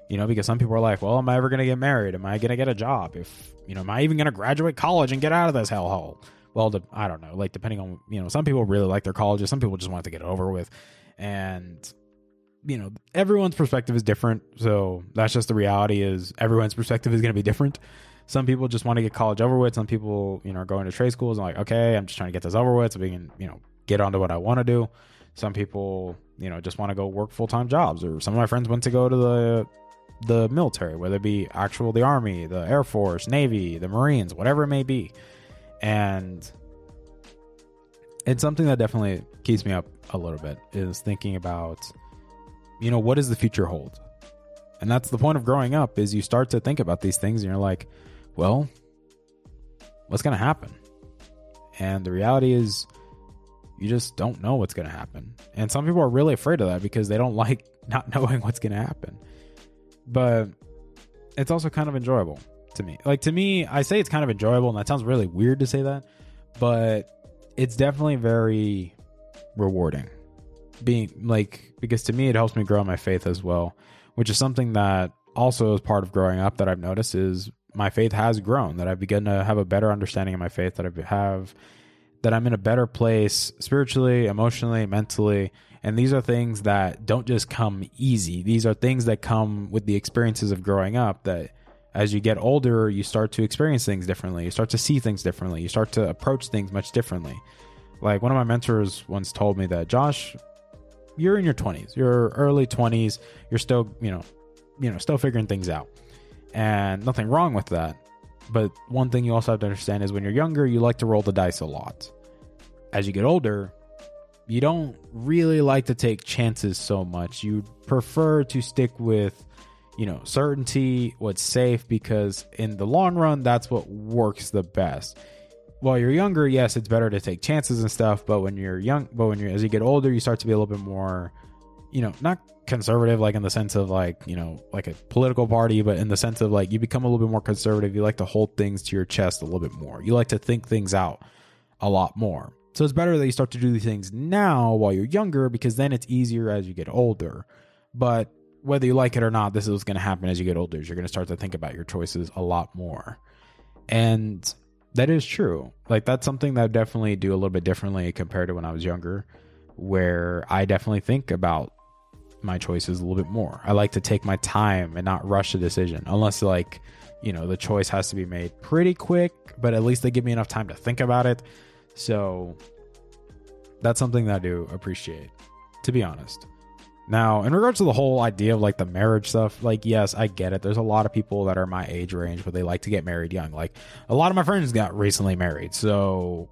You know, because some people are like, well, am I ever going to get married? Am I going to get a job? If, you know, am I even going to graduate college and get out of this hellhole? Well, I don't know. Like, depending on, you know, some people really like their colleges. Some people just want to get it over with. And, you know, everyone's perspective is different. So that's just the reality is everyone's perspective is going to be different some people just want to get college over with. Some people, you know, are going to trade schools and like, okay, I'm just trying to get this over with so we can, you know, get onto what I want to do. Some people, you know, just want to go work full time jobs. Or some of my friends went to go to the the military, whether it be actual the army, the air force, navy, the marines, whatever it may be. And it's something that definitely keeps me up a little bit is thinking about you know what does the future hold and that's the point of growing up is you start to think about these things and you're like well, what's going to happen? And the reality is, you just don't know what's going to happen. And some people are really afraid of that because they don't like not knowing what's going to happen. But it's also kind of enjoyable to me. Like, to me, I say it's kind of enjoyable, and that sounds really weird to say that, but it's definitely very rewarding. Being like, because to me, it helps me grow my faith as well, which is something that also is part of growing up that I've noticed is my faith has grown, that I've begun to have a better understanding of my faith, that I have that I'm in a better place spiritually, emotionally, mentally. And these are things that don't just come easy. These are things that come with the experiences of growing up that as you get older, you start to experience things differently. You start to see things differently. You start to approach things much differently. Like one of my mentors once told me that Josh, you're in your 20s. You're early 20s. You're still, you know, you know, still figuring things out and nothing wrong with that. But one thing you also have to understand is when you're younger, you like to roll the dice a lot. As you get older, you don't really like to take chances so much. You prefer to stick with, you know, certainty, what's safe, because in the long run, that's what works the best. While you're younger, yes, it's better to take chances and stuff, but when you're young, but when you're as you get older, you start to be a little bit more, you know, not conservative like in the sense of like, you know, like a political party, but in the sense of like you become a little bit more conservative. You like to hold things to your chest a little bit more. You like to think things out a lot more. So it's better that you start to do these things now while you're younger because then it's easier as you get older. But whether you like it or not, this is what's going to happen as you get older. Is you're going to start to think about your choices a lot more. And that is true. Like that's something that I definitely do a little bit differently compared to when I was younger, where I definitely think about my choices a little bit more. I like to take my time and not rush a decision unless like, you know, the choice has to be made pretty quick, but at least they give me enough time to think about it. So that's something that I do appreciate, to be honest. Now, in regards to the whole idea of like the marriage stuff, like, yes, I get it. There's a lot of people that are my age range, where they like to get married young. Like, a lot of my friends got recently married. So,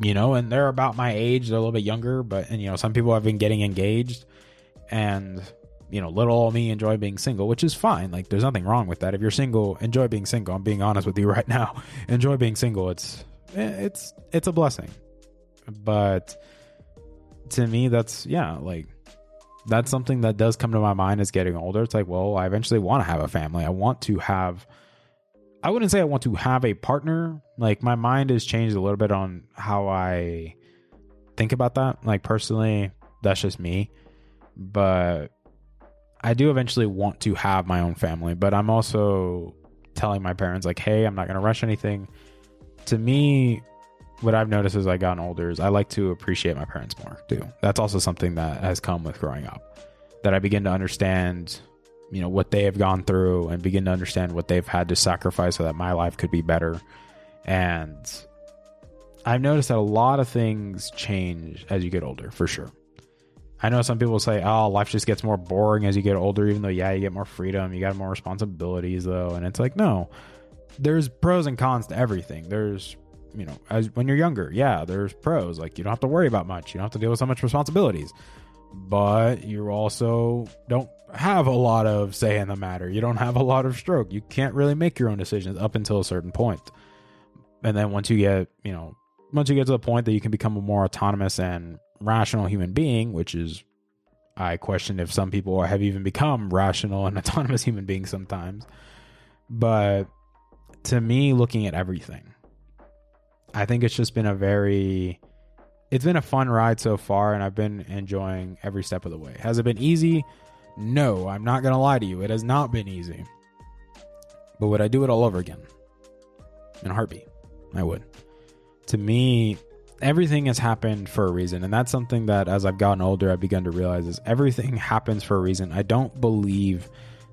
you know, and they're about my age. They're a little bit younger, but, and, you know, some people have been getting engaged. And, you know, little old me enjoy being single, which is fine. Like, there's nothing wrong with that. If you're single, enjoy being single. I'm being honest with you right now. enjoy being single. It's, eh, it's, it's a blessing. But to me, that's, yeah, like, that's something that does come to my mind as getting older. It's like, well, I eventually want to have a family. I want to have I wouldn't say I want to have a partner. Like my mind has changed a little bit on how I think about that. Like personally, that's just me. But I do eventually want to have my own family, but I'm also telling my parents like, "Hey, I'm not going to rush anything." To me, what I've noticed as I've gotten older is I like to appreciate my parents more too. That's also something that has come with growing up. That I begin to understand, you know, what they have gone through and begin to understand what they've had to sacrifice so that my life could be better. And I've noticed that a lot of things change as you get older, for sure. I know some people say, "Oh, life just gets more boring as you get older," even though yeah, you get more freedom, you got more responsibilities though, and it's like, no. There's pros and cons to everything. There's you know, as when you're younger, yeah, there's pros. Like you don't have to worry about much. You don't have to deal with so much responsibilities. But you also don't have a lot of say in the matter. You don't have a lot of stroke. You can't really make your own decisions up until a certain point. And then once you get, you know, once you get to the point that you can become a more autonomous and rational human being, which is I question if some people have even become rational and autonomous human beings sometimes. But to me, looking at everything, I think it's just been a very it's been a fun ride so far and I've been enjoying every step of the way. Has it been easy? No, I'm not going to lie to you. It has not been easy. But would I do it all over again? In a heartbeat. I would. To me, everything has happened for a reason. And that's something that as I've gotten older, I've begun to realize is everything happens for a reason. I don't believe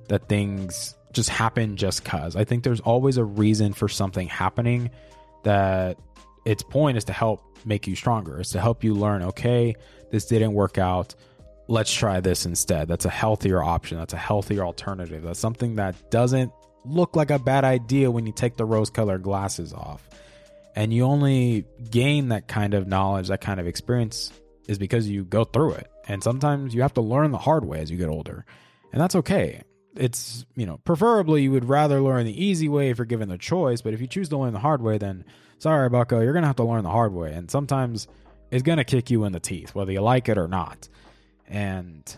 that things just happen just cuz. I think there's always a reason for something happening that its point is to help make you stronger. It's to help you learn, okay, this didn't work out. Let's try this instead. That's a healthier option. That's a healthier alternative. That's something that doesn't look like a bad idea when you take the rose colored glasses off. And you only gain that kind of knowledge, that kind of experience is because you go through it. And sometimes you have to learn the hard way as you get older. And that's okay it's you know preferably you would rather learn the easy way if you're given the choice but if you choose to learn the hard way then sorry bucko you're gonna have to learn the hard way and sometimes it's gonna kick you in the teeth whether you like it or not. And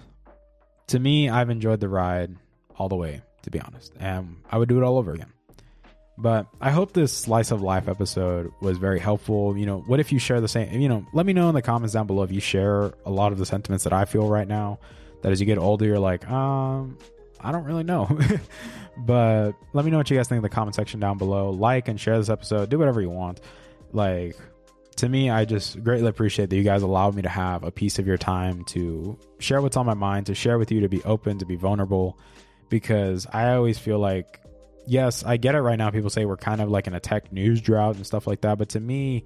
to me i've enjoyed the ride all the way to be honest and i would do it all over again. But i hope this slice of life episode was very helpful. You know what if you share the same you know let me know in the comments down below if you share a lot of the sentiments that i feel right now that as you get older you're like um I don't really know. but let me know what you guys think in the comment section down below. Like and share this episode. Do whatever you want. Like, to me, I just greatly appreciate that you guys allow me to have a piece of your time to share what's on my mind, to share with you, to be open, to be vulnerable. Because I always feel like, yes, I get it right now. People say we're kind of like in a tech news drought and stuff like that. But to me,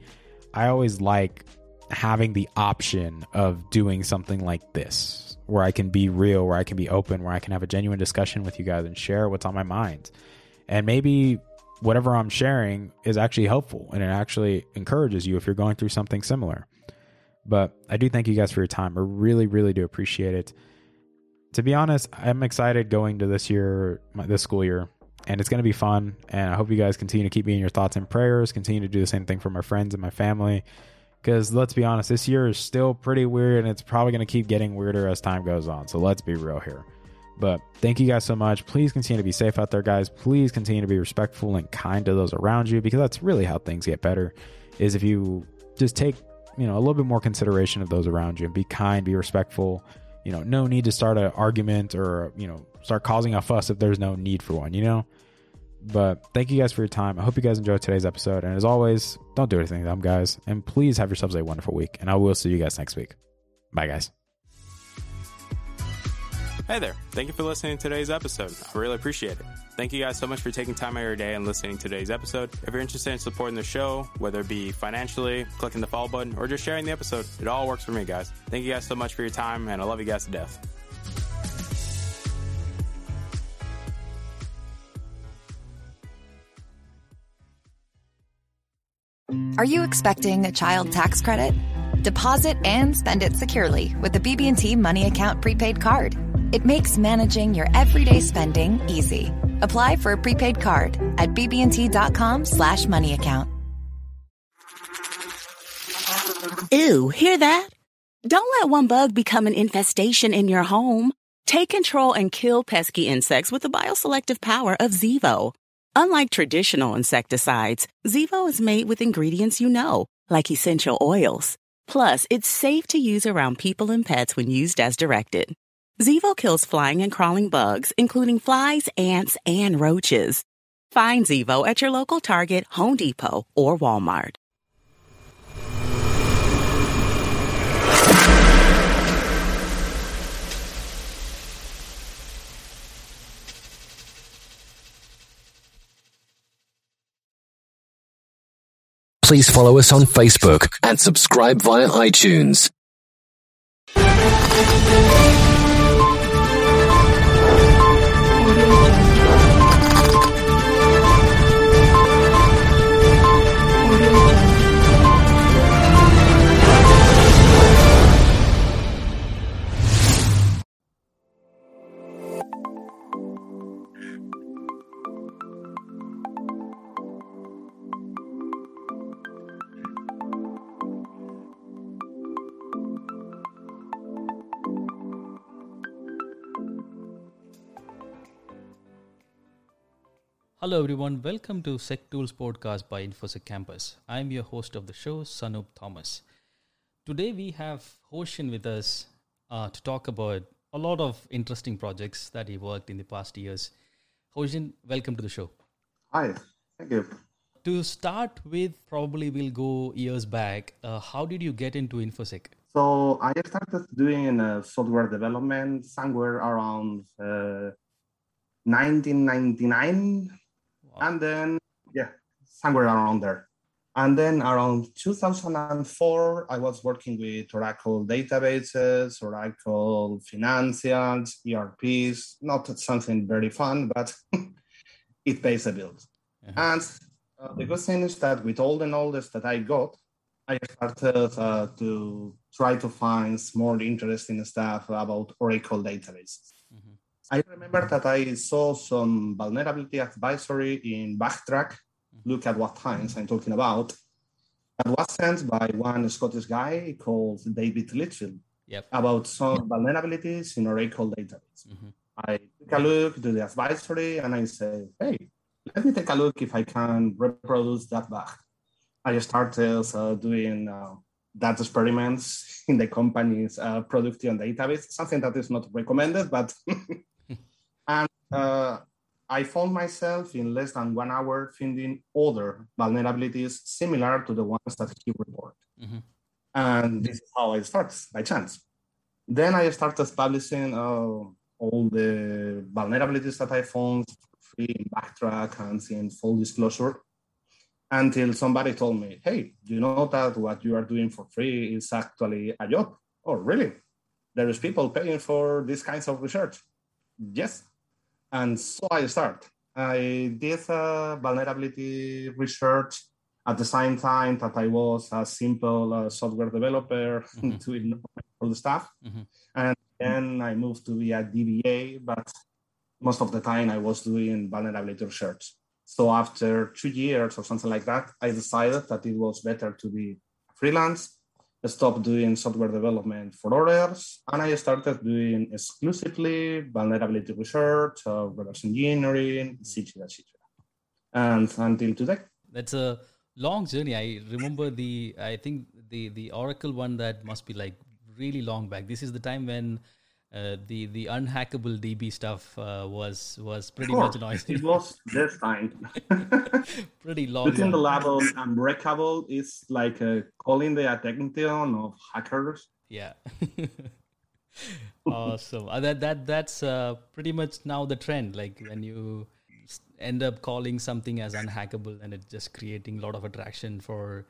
I always like having the option of doing something like this where I can be real, where I can be open, where I can have a genuine discussion with you guys and share what's on my mind. And maybe whatever I'm sharing is actually helpful and it actually encourages you if you're going through something similar. But I do thank you guys for your time. I really, really do appreciate it. to be honest, I'm excited going to this year, this school year, and it's going to be fun. And I hope you guys continue to keep me in your thoughts and prayers. Continue to do the same thing for my friends and my family. Because let's be honest, this year is still pretty weird, and it's probably going to keep getting weirder as time goes on. So let's be real here. But thank you guys so much. Please continue to be safe out there, guys. Please continue to be respectful and kind to those around you because that's really how things get better. Is if you just take you know a little bit more consideration of those around you and be kind, be respectful. You know, no need to start an argument or you know start causing a fuss if there's no need for one. You know. But thank you guys for your time. I hope you guys enjoyed today's episode. And as always, don't do anything dumb, guys. And please have yourselves a wonderful week. And I will see you guys next week. Bye, guys. Hey there. Thank you for listening to today's episode. I really appreciate it. Thank you guys so much for taking time out of your day and listening to today's episode. If you're interested in supporting the show, whether it be financially, clicking the follow button, or just sharing the episode, it all works for me, guys. Thank you guys so much for your time, and I love you guys to death. Are you expecting a child tax credit? Deposit and spend it securely with the BB&T Money Account prepaid card. It makes managing your everyday spending easy. Apply for a prepaid card at bb&t.com slash money account. Ew, hear that? Don't let one bug become an infestation in your home. Take control and kill pesky insects with the bioselective power of Zevo. Unlike traditional insecticides, Zevo is made with ingredients you know, like essential oils. Plus, it's safe to use around people and pets when used as directed. Zevo kills flying and crawling bugs, including flies, ants, and roaches. Find Zevo at your local Target, Home Depot, or Walmart. Please follow us on Facebook and subscribe via iTunes. Hello everyone, welcome to SecTools podcast by InfoSec Campus. I'm your host of the show, Sanup Thomas. Today we have Joxean with us uh, to talk about a lot of interesting projects that he worked in the past years. Joxean, welcome to the show. Hi, thank you. To start with, probably we'll go years back. Uh, how did you get into InfoSec? So I started doing uh, software development somewhere around 1999 uh, and then yeah, somewhere around there. And then around 2004, I was working with Oracle databases, Oracle financials, ERPs, not something very fun, but it pays the bills. Uh-huh. And uh, the good thing is that with all the knowledge that I got, I started uh, to try to find more interesting stuff about Oracle databases. I remember that I saw some vulnerability advisory in Bugtraq. Look at what times I'm talking about. That was sent by one Scottish guy called David Litchfield yep. about some vulnerabilities in Oracle database. Mm-hmm. I took a look, do the advisory, and I said, hey, let me take a look if I can reproduce that bug. I started uh, doing uh, that experiments in the company's uh, production database, something that is not recommended, but and uh, I found myself in less than one hour finding other vulnerabilities similar to the ones that he reported. Mm-hmm. And this is how it starts by chance. Then I started publishing uh, all the vulnerabilities that I found free in Bugtraq and in full disclosure until somebody told me, hey, you know that what you are doing for free is actually a job? Oh, really? There is people paying for these kinds of research. Yes, and so I start. I did uh, vulnerability research at the same time that I was a simple uh, software developer mm-hmm. doing all the stuff. Mm-hmm. And Then I moved to be a DBA, but most of the time I was doing vulnerability research. So after two years or something like that, I decided that it was better to be freelance, stop doing software development for others, and I started doing exclusively vulnerability research, uh, reverse engineering, etc., etc. And until today. That's a long journey. I remember the, I think the the Oracle one that must be like really long back. This is the time when uh, the the unhackable DB stuff uh, was was pretty much noisy. It was this time. pretty long. Between the level unbreakable is like uh, calling the attention of hackers. Yeah. awesome. Uh, that that that's uh, pretty much now the trend. Like when you end up calling something as unhackable, and it's just creating a lot of attraction for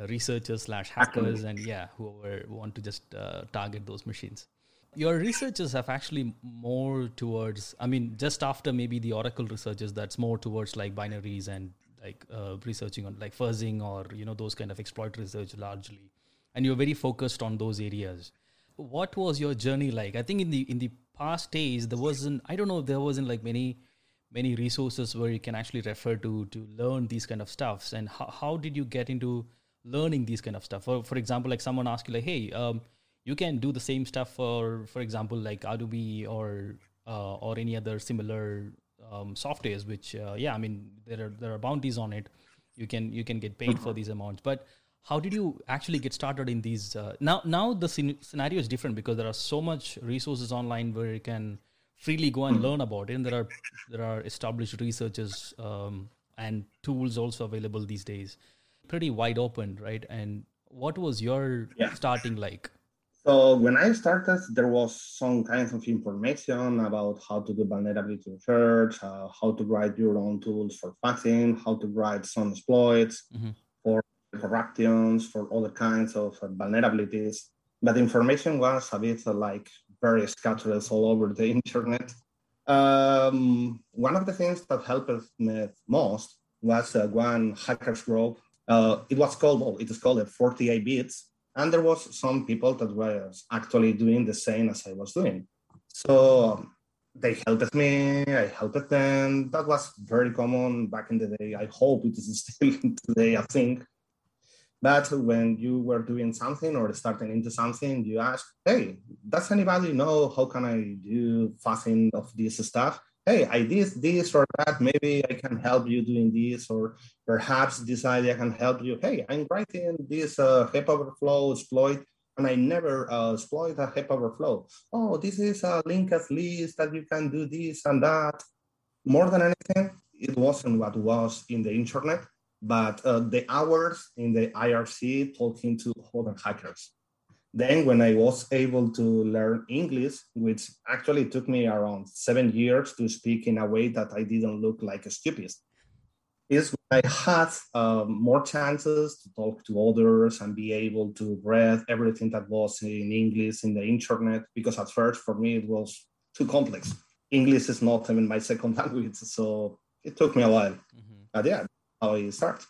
uh, researchers slash hackers, and yeah, whoever want to just target those machines your researchers have actually more towards i mean just after maybe the oracle researchers that's more towards like binaries and like uh, researching on like fuzzing or you know those kind of exploit research largely. And you're very focused on those areas. What was your journey like? I think in the in the past days there wasn't i don't know there wasn't like many many resources where you can actually refer to to learn these kind of stuffs. And how, how did you get into learning these kind of stuff? For, for example like someone asked you like hey um, you can do the same stuff for for example like adobe or uh, or any other similar um, softwares which uh, yeah i mean there are there are bounties on it. You can you can get paid for these amounts. But how did you actually get started in these uh, now now the scenario is different because there are so much resources online where you can freely go and learn about it. And there are there are established researchers um, and tools also available these days. Pretty wide open right? And what was your yeah. starting like so when I started, there was some kinds of information about how to do vulnerability research, uh, how to write your own tools for fuzzing, how to write some exploits mm-hmm. for corruptions, for other kinds of uh, vulnerabilities. But the information was a bit uh, like very scattered all over the internet. Um, one of the things that helped me most was uh, one hackers group. Uh, it was called, well, it is called 48 bits and there was some people that were actually doing the same as I was doing. So they helped me, I helped them. That was very common back in the day. I hope it is still today, I think. But when you were doing something or starting into something, you ask, hey, does anybody know how can I do fuzzing of this stuff? Hey, I did this or that. Maybe I can help you doing this, or perhaps this idea can help you. Hey, I'm writing this uh, overflow exploit, and I never uh, exploit a heap overflow. Oh, this is a linked list that you can do this and that. More than anything, it wasn't what was in the internet, but uh, the hours in the IRC talking to other hackers. Then, when I was able to learn English, which actually took me around seven years to speak in a way that I didn't look like a stupid, is when I had uh, more chances to talk to others and be able to read everything that was in English in the internet. Because at first, for me, it was too complex. English is not even my second language, so it took me a while. Mm-hmm. But yeah, how I start.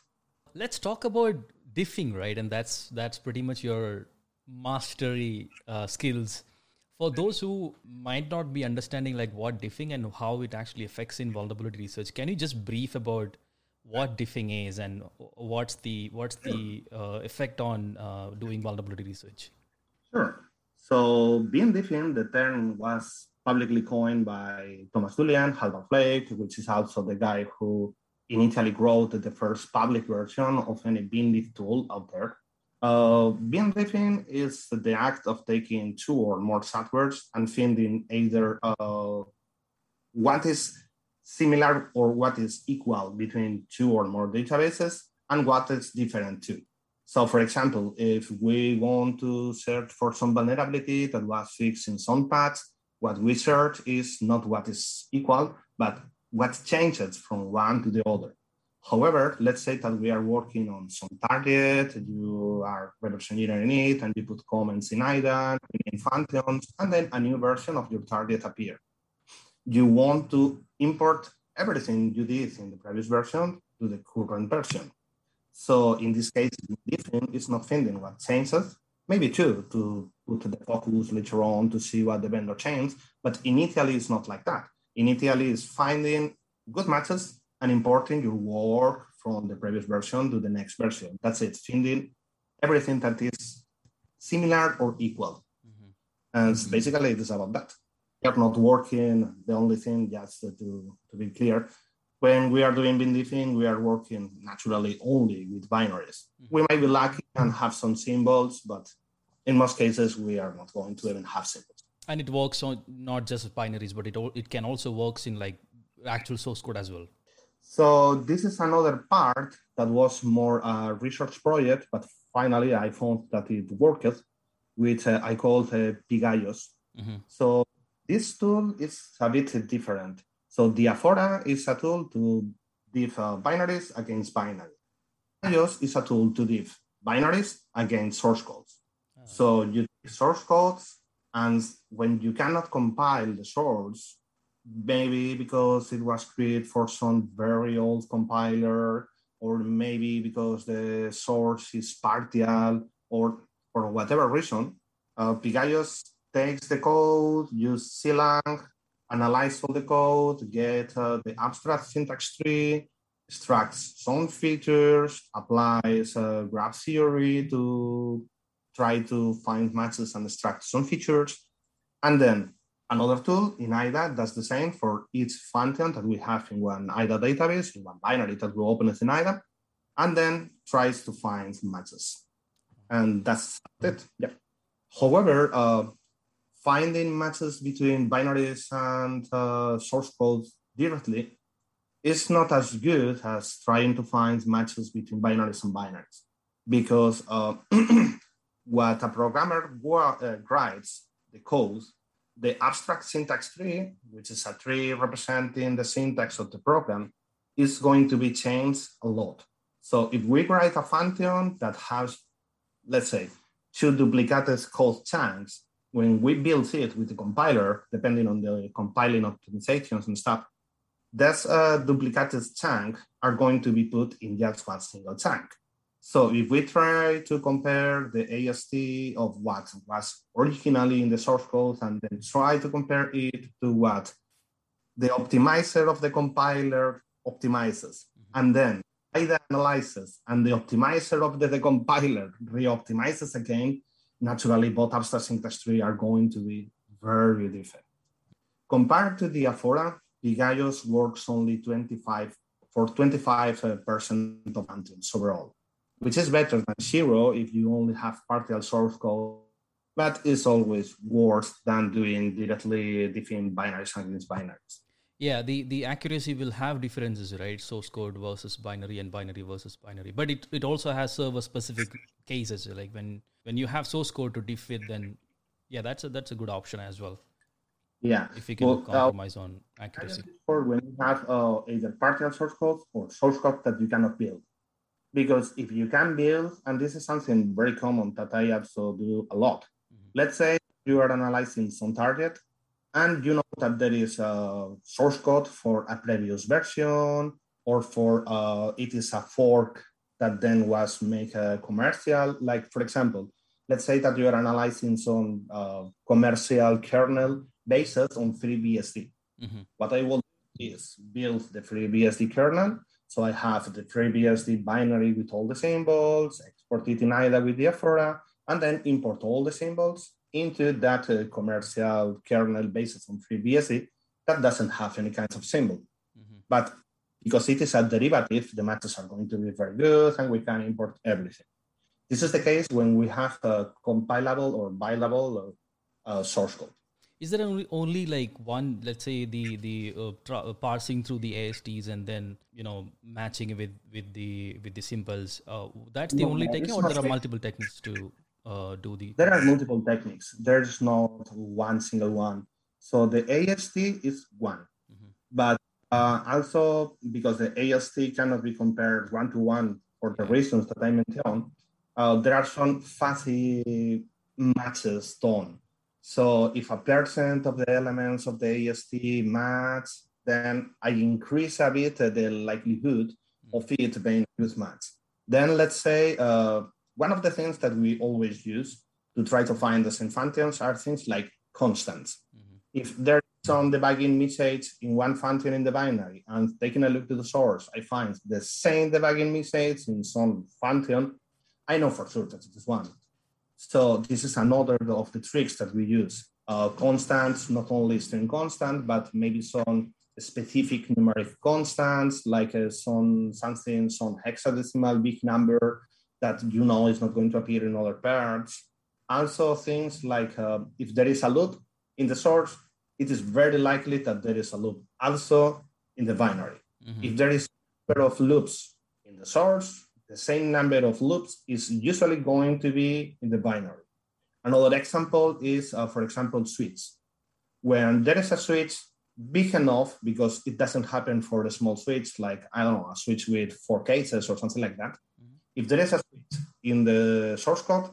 Let's talk about diffing, right? And that's that's pretty much your mastery uh, skills. For those who might not be understanding like what diffing and how it actually affects in vulnerability research can you just brief about what diffing is and what's the what's the uh, effect on uh, doing vulnerability research? Sure. So bin diffing the term was publicly coined by Thomas Dullien Halvar Flake which is also the guy who initially wrote the first public version of any bin tool out there uh, bin diffing is the act of taking two or more subwords and finding either uh, what is similar or what is equal between two or more databases and what is different too. So for example, if we want to search for some vulnerability that was fixed in some paths, what we search is not what is equal, but what changes from one to the other. However, let's say that we are working on some target, you are reverse engineering it, and you put comments in IDA, in functions, and then a new version of your target appear. You want to import everything you did in the previous version to the current version. So in this case, diffing is not finding what changes, maybe two, to put the focus later on to see what the vendor changed. But initially, it's not like that. Initially, it's finding good matches and importing your work from the previous version to the next version. That's it. Finding everything that is similar or equal. Mm-hmm. And mm-hmm. basically, it is about that. We are not working. The only thing, just to, to be clear, when we are doing bin diffing, we are working naturally only with binaries. Mm-hmm. We might be lucky and have some symbols, but in most cases, we are not going to even have symbols. And it works on not just binaries, but it it can also works in like actual source code as well. So this is another part that was more a research project, but finally I found that it worked, which uh, I called uh, Pigaios. Mm-hmm. So this tool is a bit different. So Diaphora is a tool to diff uh, binaries against binaries. Pigaios is a tool to diff binaries against source codes. Oh. So you source codes, and when you cannot compile the source, maybe because it was created for some very old compiler, or maybe because the source is partial, or for whatever reason, uh, takes the code, use CLang, analyze all the code, get uh, the abstract syntax tree, extracts some features, applies uh, graph theory to try to find matches and extract some features, and then Another tool in IDA does the same for each function that we have in one IDA database, in one binary that we open in IDA, and then tries to find matches. And that's it. Yeah. However, uh, finding matches between binaries and uh, source code directly is not as good as trying to find matches between binaries and binaries because uh, what a programmer uh, writes, the code, the abstract syntax tree, which is a tree representing the syntax of the program, is going to be changed a lot. So if we write a function that has, let's say, two duplicated code chunks, when we build it with the compiler, depending on the compiling optimizations and stuff, those uh, duplicated chunk are going to be put in just one single chunk. So if we try to compare the AST of what was originally in the source code and then try to compare it to what the optimizer of the compiler optimizes, mm-hmm. and then IDA analyzes and the optimizer of the, the compiler re-optimizes again, naturally both abstract syntax tree are going to be very different. Compared to Diaphora, Pigaios works only 25 for 25% of functions overall which is better than zero if you only have partial source code, but it's always worse than doing directly different binaries against binaries. Yeah, the, the accuracy will have differences, right? Source code versus binary and binary versus binary. But it, it also has server specific cases. Like when when you have source code to diff with, then yeah, that's a that's a good option as well. Yeah. If you can well, compromise uh, on accuracy. For when you have uh, either partial source code or source code that you cannot build because if you can build, and this is something very common that I also do a lot. Mm-hmm. Let's say you are analyzing some target and you know that there is a source code for a previous version or for uh, it is a fork that then was made a commercial. Like for example, let's say that you are analyzing some uh, commercial kernel bases on FreeBSD. Mm-hmm. What I will do is build the FreeBSD kernel so I have the FreeBSD binary with all the symbols, export it in IDA with Diaphora, and then import all the symbols into that uh, commercial kernel based on FreeBSD that doesn't have any kinds of symbol. Mm-hmm. But because it is a derivative, the matches are going to be very good and we can import everything. This is the case when we have a compilable or bindable uh, source code is there only, only like one let's say the the uh, tra- uh, parsing through the asts and then you know matching with with the with the symbols uh, that's the no, only technique or there are multiple techniques to uh, do the there are multiple techniques. There's not one single one. So the ast is one. Mm-hmm. but uh, also because the ast cannot be compared one to one for the reasons that i mentioned uh, there are some fuzzy matches done so if a percent of the elements of the AST match, then I increase a bit the likelihood of it being used match. Then let's say uh, one of the things that we always use to try to find the same are things like constants. Mm-hmm. If there's some debugging message in one function in the binary and taking a look to the source, I find the same debugging message in some function, I know for sure that it is one. So this is another of the tricks that we use. Uh, constants, not only string constant, but maybe some specific numeric constants, like uh, some something, some hexadecimal big number that you know is not going to appear in other parts. Also things like uh, if there is a loop in the source, it is very likely that there is a loop also in the binary. Mm-hmm. If there is a number of loops in the source, the same number of loops is usually going to be in the binary. Another example is, uh, for example, switch. When there is a switch big enough, because it doesn't happen for the small switch, like, I don't know, a switch with four cases or something like that. Mm-hmm. If there is a switch in the source code,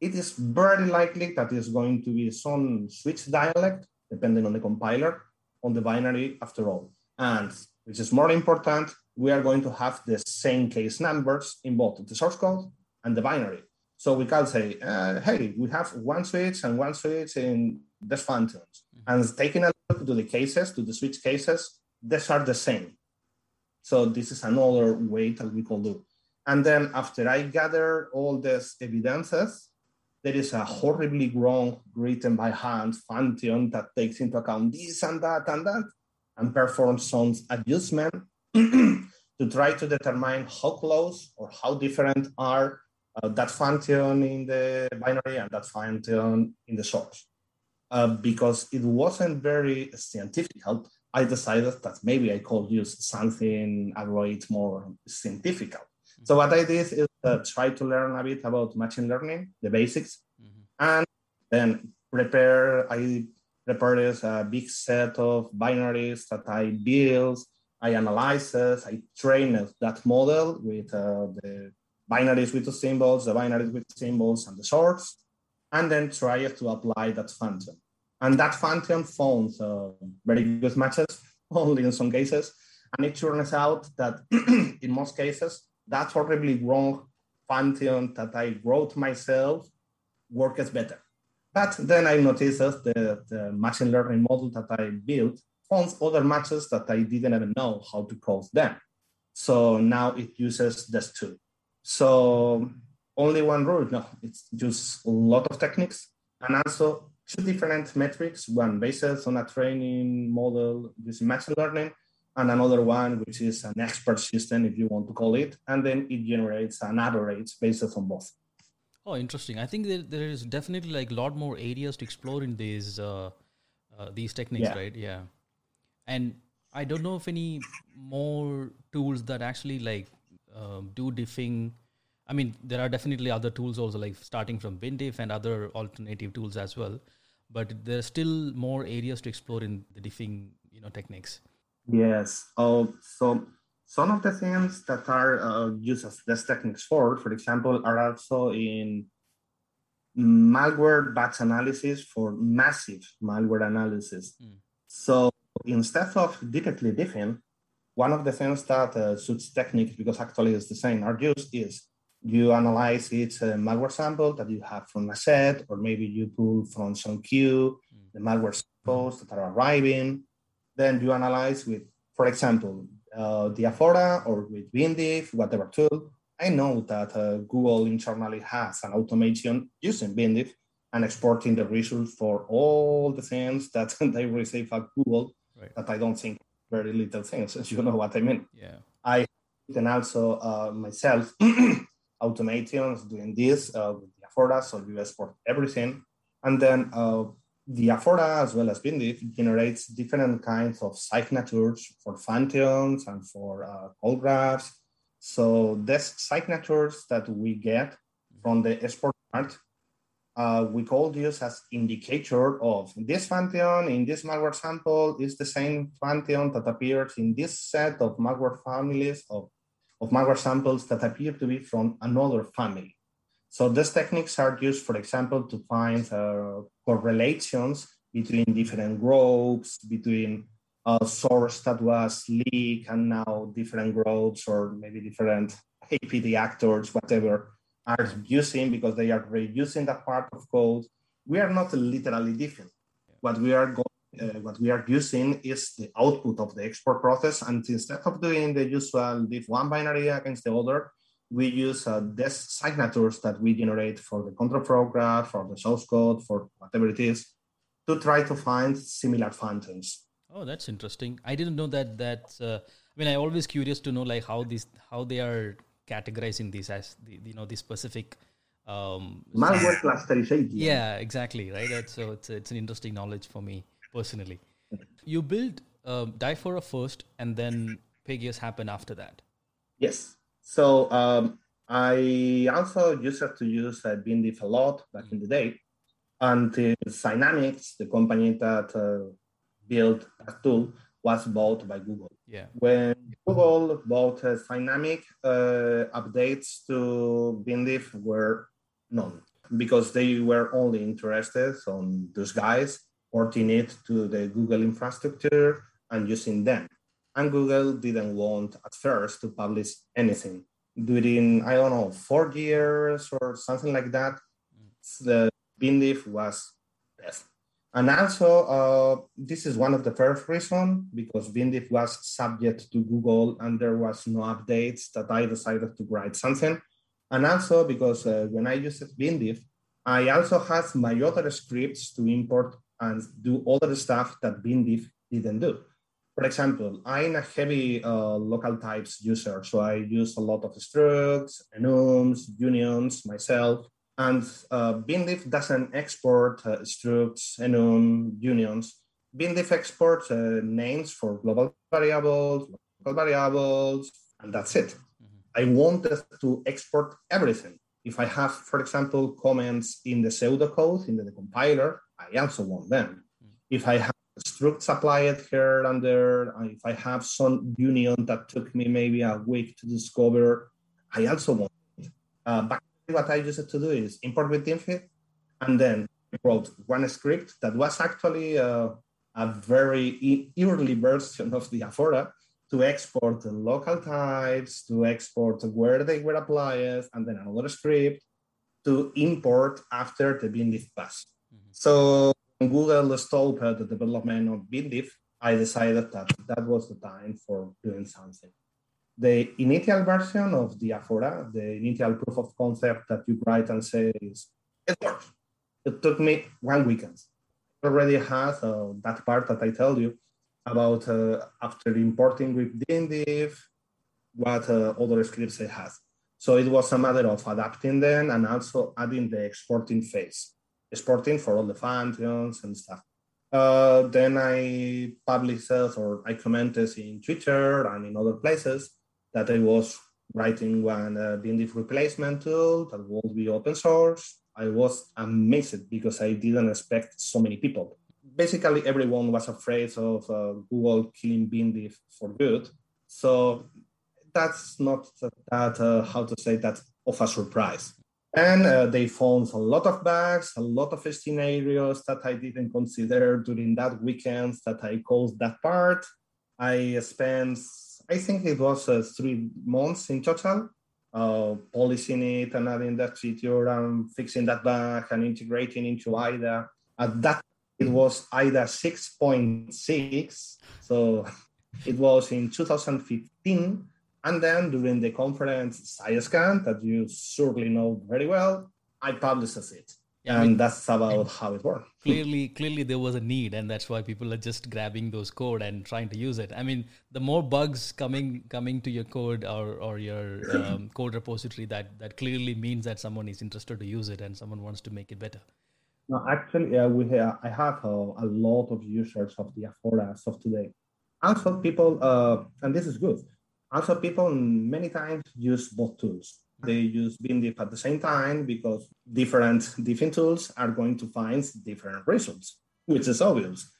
it is very likely that it's going to be some switch dialect, depending on the compiler, on the binary after all. And which is more important, we are going to have the same case numbers in both the source code and the binary. So we can say, uh, hey, we have one switch and one switch in these functions. Mm-hmm. And taking a look to the cases, to the switch cases, these are the same. So this is another way that we can do. And then after I gather all these evidences, there is a horribly wrong written by hand function that takes into account this and that and that and performs some adjustment to try to determine how close or how different are uh, that function in the binary and that function in the source. Uh, because it wasn't very scientific, I decided that maybe I could use something a bit more scientific. So what I did is uh, try to learn a bit about machine learning, the basics, mm-hmm. and then prepare. I prepared a big set of binaries that I built. I analyzed, I train that model with uh, the binaries with the symbols, the binaries with symbols, and the source, and then try to apply that function. And that function found uh, very good matches, only in some cases. And it turns out that in most cases, that horribly wrong function that I wrote myself works better. But then I noticed that the machine learning model that I built found other matches that I didn't even know how to code them. So now it uses this two. So only one rule, no, it's just a lot of techniques and also two different metrics, one based on a training model using machine learning and another one which is an expert system if you want to call it and then it generates an average based on both oh interesting i think there, there is definitely like a lot more areas to explore in these uh, uh, these techniques yeah. right yeah and i don't know if any more tools that actually like um, do diffing. I mean, there are definitely other tools also, like starting from BinDiff and other alternative tools as well. But there are still more areas to explore in the diffing, you know, techniques. Yes. Oh, so some of the things that are uh, used as best techniques for, for example, are also in malware batch analysis for massive malware analysis. Mm. So instead of directly diffing, one of the things that uh, suits techniques, because actually it's the same, are used is you analyze each uh, malware sample that you have from a set, or maybe you pull from some queue mm. the malware samples that are arriving. Then you analyze with, for example, uh, Diaphora or with BinDiff, whatever tool. I know that uh, Google internally has an automation using BinDiff and exporting the results for all the things that they receive at Google right. that I don't think very little things, as you know what I mean. Yeah. I can also uh, myself automations doing this uh, with Diaphora, so you export everything. And then uh, Diaphora, as well as BinDiff, generates different kinds of signatures for functions and for uh, call graphs. So these signatures that we get from the export part uh, we could use as indicator of this function in this malware sample is the same function that appears in this set of malware families of, of malware samples that appear to be from another family. So these techniques are used, for example, to find uh, correlations between different groups, between a source that was leaked and now different groups or maybe different APT actors, whatever are using because they are reusing that part of code. We are not literally different. What we are going uh, what we are using is the output of the export process. And instead of doing the usual diff one binary against the other, we use uh, these signatures that we generate for the control flow graph, for the source code, for whatever it is, to try to find similar functions. Oh, that's interesting. I didn't know that. That uh, I mean, I'm always curious to know like how these how they are categorizing these as the, you know the specific um, malware clusterization. Yeah, exactly. Right. That's, so it's it's an interesting knowledge for me personally. You build uh, Diaphora first, and then Pigaios happened after that. Yes. So um, I also used to use uh, BinDiff a lot back mm-hmm. in the day until Zynamics, the company that uh, built that tool, was bought by Google. Yeah. When Google bought uh, Zynamic, uh, updates to BinDiff were none because they were only interested on those guys porting it to the Google infrastructure and using them. And Google didn't want at first to publish anything. During, I don't know, four years or something like that, the BinDiff was dead. And also, uh, this is one of the first reasons because BinDiff was subject to Google and there was no updates that I decided to write something. And also because uh, when I used BinDiff, I also had my other scripts to import and do all the stuff that BinDiff didn't do. For example, I'm a heavy uh, local types user, so I use a lot of structs, enums, unions myself, and uh, BinDiff doesn't export uh, structs, enum, unions. BinDiff exports uh, names for global variables, local variables, and that's it. Mm-hmm. I wanted to export everything. If I have, for example, comments in the pseudocode, in the compiler, I also want them. Mm. If I have structs applied here and there, if I have some union that took me maybe a week to discover, I also want it. Uh, but what I used to do is import with BinDiff, and then wrote one script that was actually uh, a very early version of the Diaphora to export the local types, to export where they were applied, and then another script to import after the BinDiff pass. So when Google stopped the development of BinDiff, I decided that that was the time for doing something. The initial version of the Diaphora, the initial proof of concept that you write and say is, it works. It took me one weekend. Already had uh, that part that I tell you about uh, after importing with BinDiff, what uh, other scripts it has. So it was a matter of adapting them and also adding the exporting phase exporting for all the functions and stuff. Uh, then I published or I commented in Twitter and in other places that I was writing one uh, replacement tool that would be open source. I was amazed because I didn't expect so many people. Basically, everyone was afraid of uh, Google killing BinDiff for good. So that's not that, uh, how to say that, of a surprise. And uh, they found a lot of bugs, a lot of scenarios that I didn't consider during that weekend that I caused that part. I spent, I think it was uh, three months in total, uh, polishing it and adding that feature and fixing that bug and integrating into IDA. At that, it was IDA 6.6. So it was in 2015 and then during the conference SyScan, that you surely know very well, I published it. Yeah, and I mean, that's about how it works. Clearly, clearly there was a need, and that's why people are just grabbing those code and trying to use it. I mean, the more bugs coming coming to your code or or your um, code repository, that that clearly means that someone is interested to use it and someone wants to make it better. No, actually, yeah, we have, I have a, a lot of users of the Diaphora as of today. Also, people, uh, and this is good also, people many times use both tools. They use BinDiff at the same time because different different tools are going to find different results, which is obvious.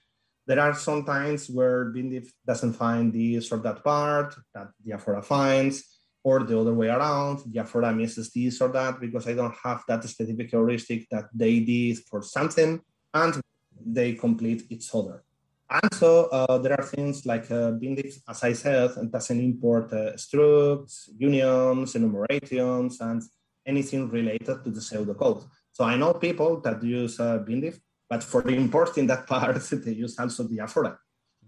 There are some times where BinDiff doesn't find this or that part that Diaphora finds, or the other way around. Diaphora misses this or that because I don't have that specific heuristic that they did for something, and they complete each other. And so uh, there are things like uh, BinDiff, as I said, doesn't import uh, structs, unions, enumerations, and anything related to the pseudocode. So I know people that use uh, Bindiff, but for importing that part, they use also the Diaphora.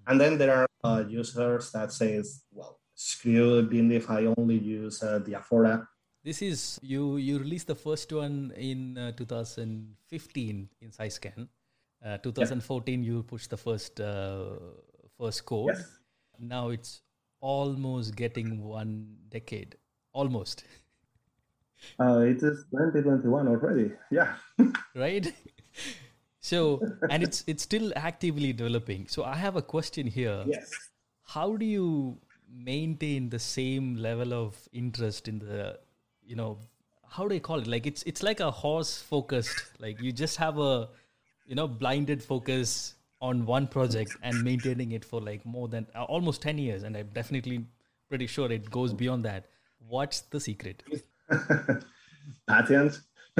And then there are uh, users that says, well, screw Bindiff, I only use uh, Diaphora. This is, you, you released the first one in uh, 2015 in SyScan. Uh, 2014, you pushed the first, uh, first code. Yes. Now it's almost getting one decade. Almost. Uh, it is 2021 already. Yeah. right? So, and it's it's still actively developing. So I have a question here. Yes. How do you maintain the same level of interest in the, you know, how do you call it? Like it's it's like a horse focused. Like you just have a, you know, blinded focus on one project and maintaining it for like more than uh, almost 10 years and i'm definitely pretty sure it goes beyond that what's the secret Patents.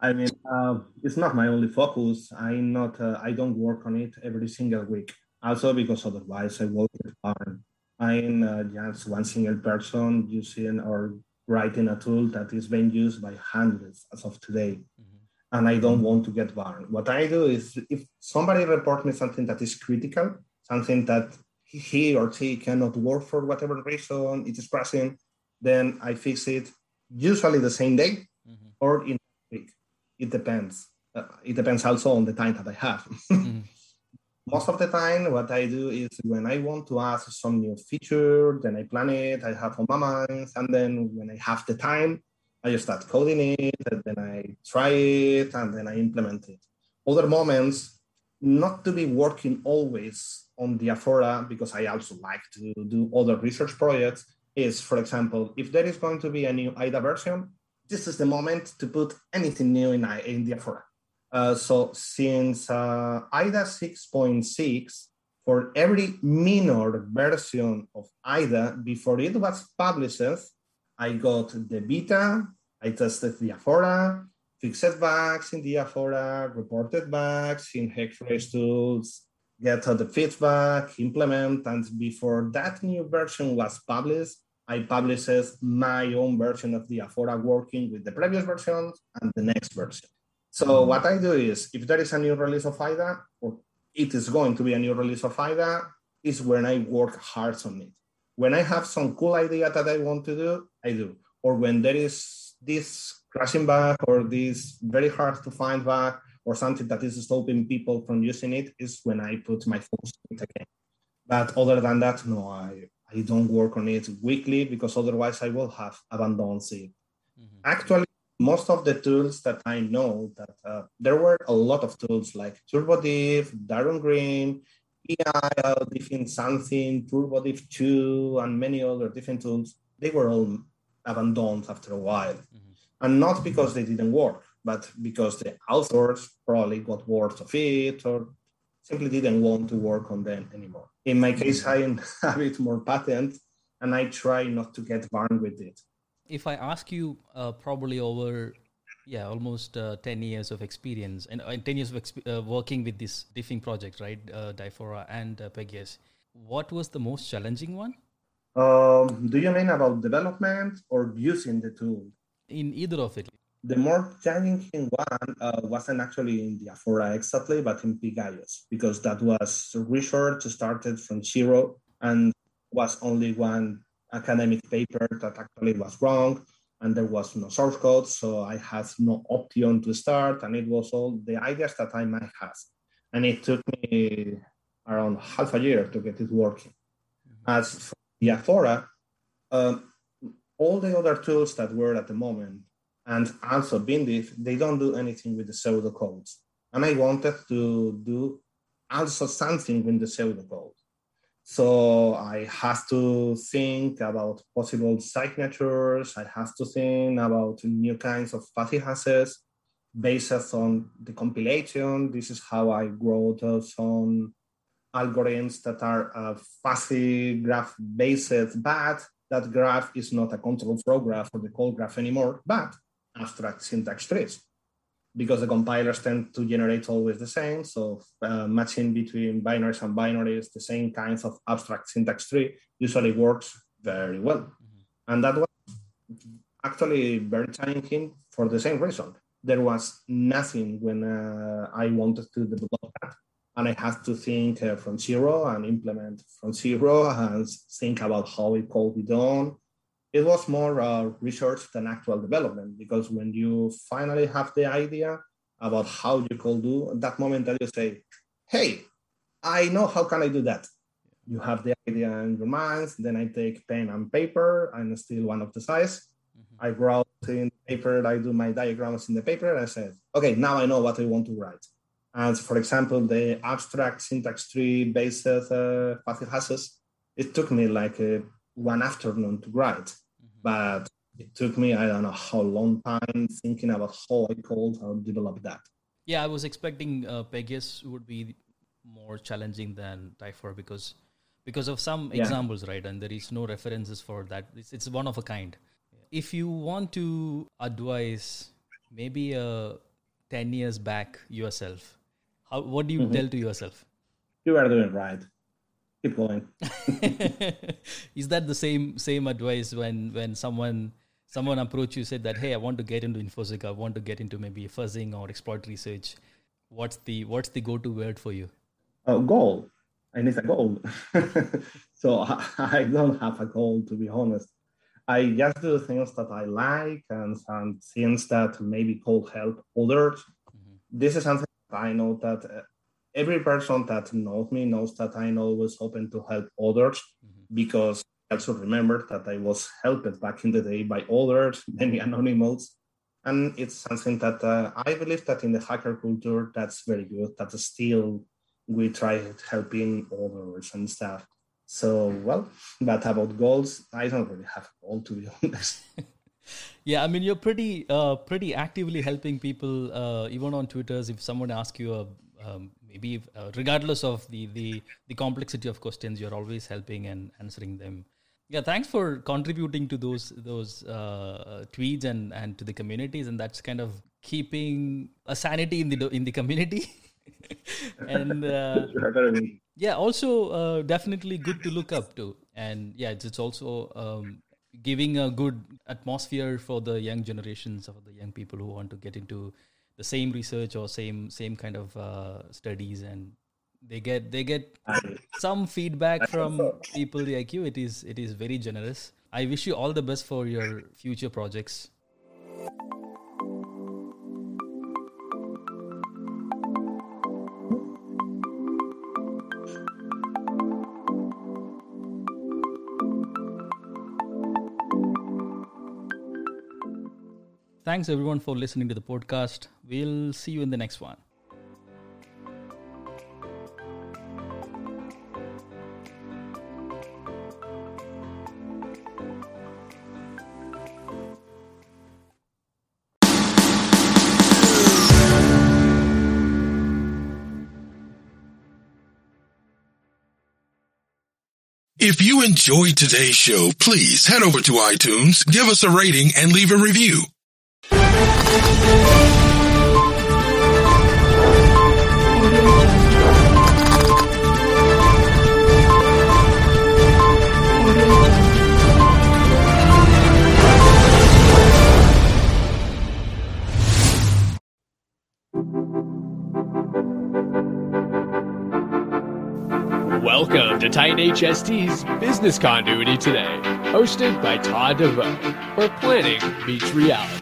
I mean, uh, it's not my only focus. I'm not. Uh, I don't work on it every single week. Also, because otherwise I work with farm. I'm uh, just one single person using or writing a tool that is being used by hundreds as of today, and I don't mm. want to get burned. What I do is, if somebody reports me something that is critical, something that he or she cannot work for whatever reason it is pressing, then I fix it usually the same day mm-hmm. or in a week. It depends. Uh, it depends also on the time that I have. Mm-hmm. Most of the time, what I do is when I want to add some new feature, then I plan it, I have on my mind, and then when I have the time, I just start coding it, and then I try it, and then I implement it. Other moments, not to be working always on Diaphora, because I also like to do other research projects, is, for example, if there is going to be a new IDA version, this is the moment to put anything new in, in Diaphora. Uh, so since uh, IDA 6.6, for every minor version of IDA, before it was published, I got the beta, I tested Diaphora, fixed bugs in Diaphora, reported bugs in Hex-Rays tools, get all the feedback, implement, and before that new version was published, I published my own version of Diaphora working with the previous version and the next version. So what I do is, if there is a new release of IDA, or it is going to be a new release of IDA, is when I work hard on it. When I have some cool idea that I want to do, I do. Or when there is this crashing bug or this very hard to find bug or something that is stopping people from using it, is when I put my focus on it again. But other than that, no, I, I don't work on it weekly because otherwise I will have abandoned it. Actually, most of the tools that I know that uh, there were a lot of tools like TurboDiff, DarunGrim, EI, different something, TurboDiff 2, and many other different tools. They were all abandoned after a while. And not because they didn't work, but because the authors probably got bored of it or simply didn't want to work on them anymore. In my case, I have it more patent and I try not to get burned with it. if I ask you, uh, probably over, yeah, almost uh, 10 years of experience and uh, 10 years of exp- uh, working with this diffing project, right? Uh, Diaphora and uh, Pigaios. What was the most challenging one? Um, do you mean about development or using the tool? In either of it. The more challenging one uh, wasn't actually in Diaphora exactly, but in Pigaios, because that was research started from zero and was only one academic paper that actually was wrong and there was no source code so i had no option to start and it was all the ideas that i might have and it took me around half a year to get it working as for diaphora um, all the other tools that were at the moment and also bindiff they don't do anything with the pseudocodes and i wanted to do also something with the pseudocode so I have to think about possible signatures. I have to think about new kinds of hashes based on the compilation. This is how I wrote some algorithms that are uh, fuzzy graph based, but that graph is not a control flow graph or the call graph anymore, but abstract syntax trees because the compilers tend to generate always the same. So uh, matching between binaries and binaries, the same kinds of abstract syntax tree usually works very well. And that was actually very challenging for the same reason. There was nothing when uh, I wanted to develop that. And I had to think uh, from zero and implement from zero and think about how it could be done. It was more uh, research than actual development because when you finally have the idea about how you could do, that moment that you say, hey, I know how can I do that. You have the idea in your mind, then I take pen and paper, I'm still one of the size. I wrote in paper, I do my diagrams in the paper, and I said, okay, now I know what I want to write. And for example, the abstract syntax tree based uh, passive hashes, it took me like uh, one afternoon to write, mm-hmm. but it took me, I don't know how long time thinking about how I could uh, develop that. Yeah, I was expecting uh, Pigaios would be more challenging than Diaphora because because of some yeah. examples, right? And there is no references for that. It's, it's one of a kind. If you want to advise maybe uh, 10 years back yourself, how, what do you mm-hmm. tell to yourself? You are doing right. Keep going. Is that the same same advice when when someone someone approach you said that hey I want to get into infosec I want to get into maybe fuzzing or exploit research what's the what's the go to word for you? A goal. and it's a goal. so I don't have a goal to be honest. I just do things that I like and some things that maybe could help others. Mm-hmm. This is something I know that uh, every person that knows me knows that I'm always open to help others mm-hmm. because I also remember that I was helped back in the day by others, many anonymous. And it's something that uh, I believe that in the hacker culture, that's very good. That still we try helping others and stuff. So, well, but about goals, I don't really have a goal to be honest. yeah, I mean, you're pretty, uh, pretty actively helping people, uh, even on Twitter. If someone asks you a um, maybe if, uh, regardless of the, the the complexity of questions, you're always helping and answering them. Yeah, thanks for contributing to those those uh, tweets and and to the communities, and that's kind of keeping a sanity in the in the community. and uh, yeah, also uh, definitely good to look up to, and yeah, it's, it's also um, giving a good atmosphere for the young generations of the young people who want to get into the same research or same same kind of uh, studies. And they get they get some feedback from people like you. It is it is very generous. I wish you all the best for your future projects Thanks everyone for listening to the podcast. We'll see you in the next one. If you enjoyed today's show, please head over to iTunes, give us a rating, and leave a review. Welcome to Titan HST's Business Continuity Today, hosted by Todd DeVoe, where planning meets reality.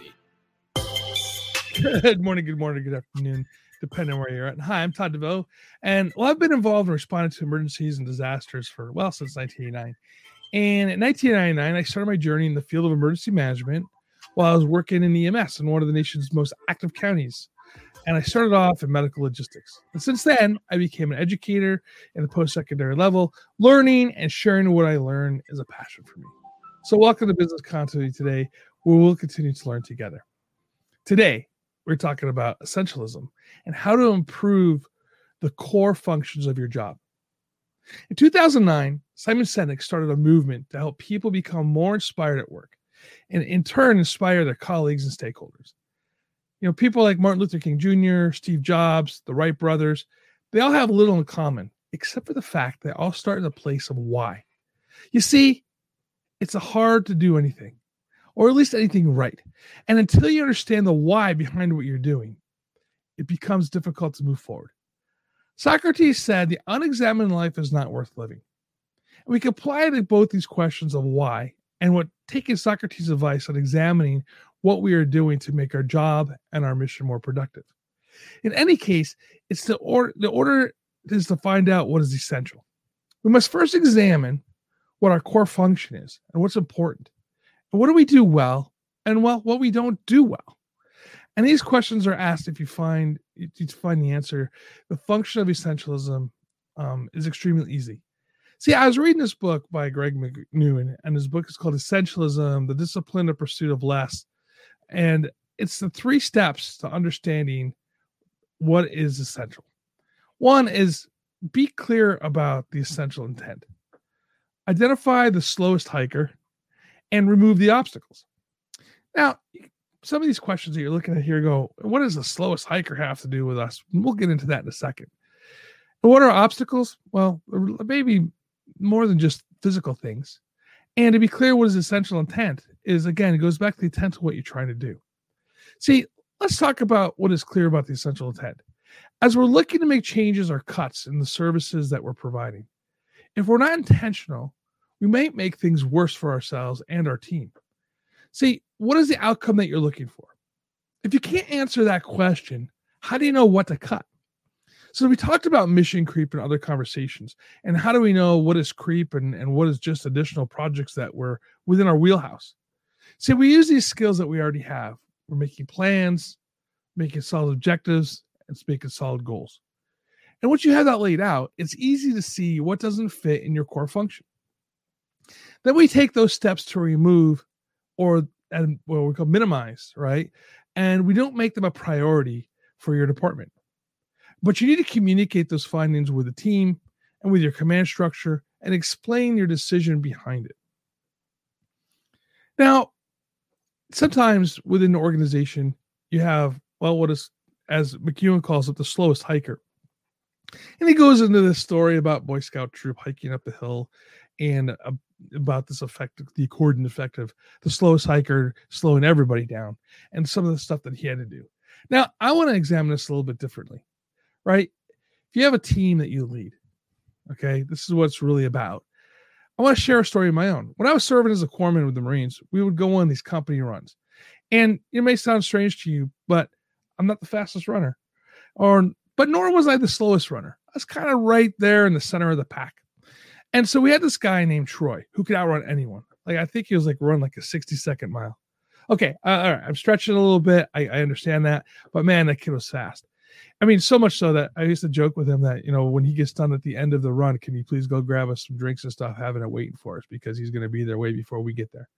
Good morning, good morning, good afternoon, depending on where you're at. Hi, I'm Todd DeVoe, and well, I've been involved in responding to emergencies and disasters for well since 1989. And in 1999, I started my journey in the field of emergency management while I was working in EMS in one of the nation's most active counties. And I started off in medical logistics. And since then, I became an educator in the post secondary level. Learning and sharing what I learn is a passion for me. So, welcome to Business Continuity today, where we'll continue to learn together. Today, we're talking about essentialism and how to improve the core functions of your job. In 2009, Simon Sinek started a movement to help people become more inspired at work and in turn inspire their colleagues and stakeholders. You know, people like Martin Luther King Jr., Steve Jobs, the Wright brothers, they all have little in common, except for the fact they all start in a place of why. You see, it's hard to do anything or at least anything right. And until you understand the why behind what you're doing, it becomes difficult to move forward. Socrates said the unexamined life is not worth living. And we can apply to both these questions of why and what taking Socrates' advice on examining what we are doing to make our job and our mission more productive. In any case, it's the order the order is to find out what is essential. We must first examine what our core function is and what's important. What do we do well and well what we don't do well. And these questions are asked if you find you find the answer. The function of essentialism um, is extremely easy. See, I was reading this book by Greg McKeown, and his book is called Essentialism: The Discipline of Pursuit of Less. And it's the three steps to understanding what is essential. One is be clear about the essential intent. Identify the slowest hiker and remove the obstacles. Now, some of these questions that you're looking at here go, what does the slowest hiker have to do with us? We'll get into that in a second. What are obstacles? Well, maybe more than just physical things. And to be clear, what is essential intent is again, it goes back to the intent of what you're trying to do. See, let's talk about what is clear about the essential intent. As we're looking to make changes or cuts in the services that we're providing, if we're not intentional, we might make things worse for ourselves and our team. See, what is the outcome that you're looking for? If you can't answer that question, how do you know what to cut? So we talked about mission creep in other conversations. And how do we know what is creep and, and what is just additional projects that were within our wheelhouse? See, we use these skills that we already have. We're making plans, making solid objectives, and making solid goals. And once you have that laid out, it's easy to see what doesn't fit in your core function. Then we take those steps to remove or and what we call minimize, right? And we don't make them a priority for your department. But you need to communicate those findings with the team and with your command structure and explain your decision behind it. Now, sometimes within an organization, you have, well, what is, as McKeown calls it, the slowest hiker. And he goes into this story about Boy Scout troop hiking up the hill and uh, about this effect, the accordion effect of the slowest hiker slowing everybody down and some of the stuff that he had to do. Now, I want to examine this a little bit differently right? If you have a team that you lead, okay, this is what it's really about. I want to share a story of my own. When I was serving as a corpsman with the Marines, we would go on these company runs. And it may sound strange to you, but I'm not the fastest runner. Or but nor was I the slowest runner. I was kind of right there in the center of the pack. And so we had this guy named Troy who could outrun anyone. Like I think he was like run like a 60 second mile. Okay, uh, all right, I'm stretching a little bit. I, I understand that, but man, that kid was fast. I mean, so much so that I used to joke with him that, you know, when he gets done at the end of the run, can you please go grab us some drinks and stuff, having it waiting for us because he's going to be there way before we get there.